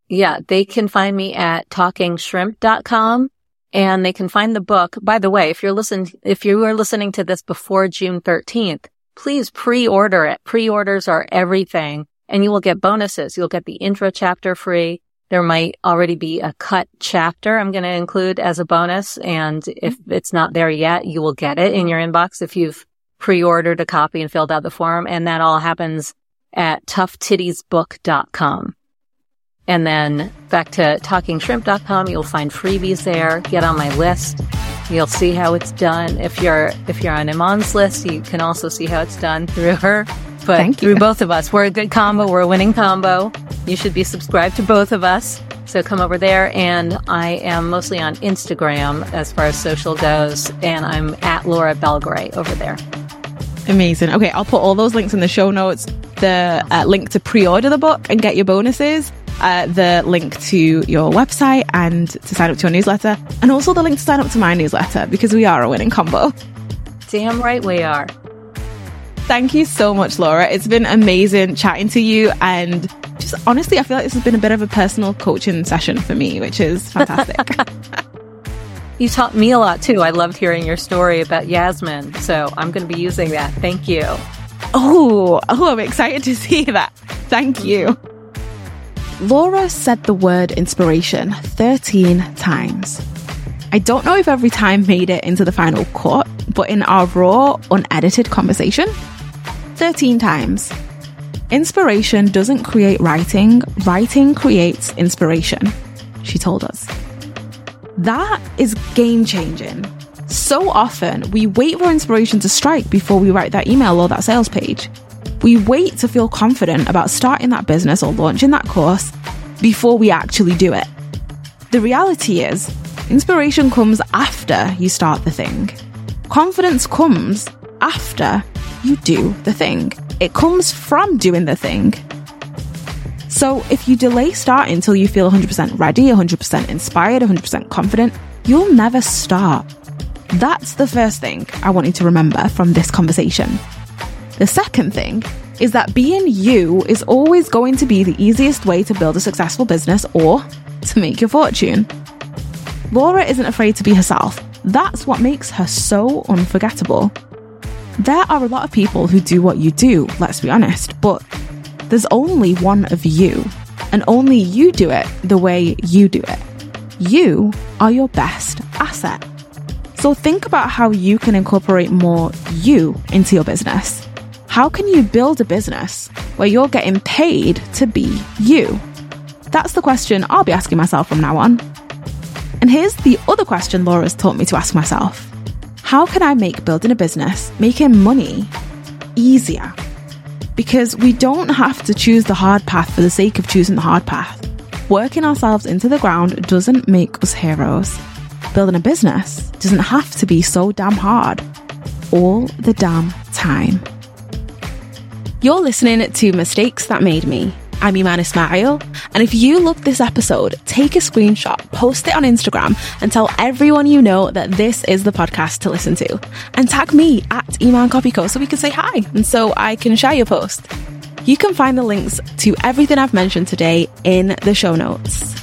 [SPEAKER 2] Yeah, they can find me at talkingshrimp.com and they can find the book. By the way, if you're listening, if you are listening to this before June 13th, please pre-order it. Pre-orders are everything and you will get bonuses. You'll get the intro chapter free. There might already be a cut chapter I'm going to include as a bonus. And if mm-hmm. it's not there yet, you will get it in your inbox if you've pre-ordered a copy and filled out the form. And that all happens at toughtittiesbook.com. And then back to talkingshrimp.com, you'll find freebies there. Get on my list. You'll see how it's done. If you're if you're on Eman's list, you can also see how it's done through her.
[SPEAKER 1] Thank
[SPEAKER 2] through
[SPEAKER 1] you.
[SPEAKER 2] both of us. We're a good combo. We're a winning combo. You should be subscribed to both of us. So come over there. And I am mostly on Instagram as far as social goes. And I'm at Laura Belgray over there.
[SPEAKER 1] Amazing. Okay, I'll put all those links in the show notes. The uh, link to pre-order the book and get your bonuses. Uh, the link to your website and to sign up to your newsletter, and also the link to sign up to my newsletter because we are a winning combo.
[SPEAKER 2] Damn right we are.
[SPEAKER 1] Thank you so much, Laura. It's been amazing chatting to you. And just honestly, I feel like this has been a bit of a personal coaching session for me, which is fantastic. [laughs] [laughs]
[SPEAKER 2] You taught me a lot too. I loved hearing your story about Yasmin. So I'm going to be using that. Thank you.
[SPEAKER 1] oh, oh, I'm excited to [laughs] see that. Thank you. Laura said the word inspiration 13 times. I don't know if every time made it into the final cut, but in our raw, unedited conversation, 13 times. Inspiration doesn't create writing, writing creates inspiration, she told us. That is game changing. So often, we wait for inspiration to strike before we write that email or that sales page. We wait to feel confident about starting that business or launching that course before we actually do it. The reality is, inspiration comes after you start the thing. Confidence comes after you do the thing. It comes from doing the thing. So if you delay starting until you feel 100% ready, 100% inspired, 100% confident, you'll never start. That's the first thing I want you to remember from this conversation. The second thing is that being you is always going to be the easiest way to build a successful business or to make your fortune. Laura isn't afraid to be herself. That's what makes her so unforgettable. There are a lot of people who do what you do, let's be honest, but there's only one of you, and only you do it the way you do it. You are your best asset. So think about how you can incorporate more you into your business. How can you build a business where you're getting paid to be you? That's the question I'll be asking myself from now on. And here's the other question Laura's taught me to ask myself How can I make building a business, making money, easier? Because we don't have to choose the hard path for the sake of choosing the hard path. Working ourselves into the ground doesn't make us heroes. Building a business doesn't have to be so damn hard all the damn time. You're listening to Mistakes That Made Me. I'm Eman Ismail, and if you loved this episode, take a screenshot, post it on Instagram, and tell everyone you know that this is the podcast to listen to. And tag me at Eman Copyco so we can say hi and so I can share your post. You can find the links to everything I've mentioned today in the show notes.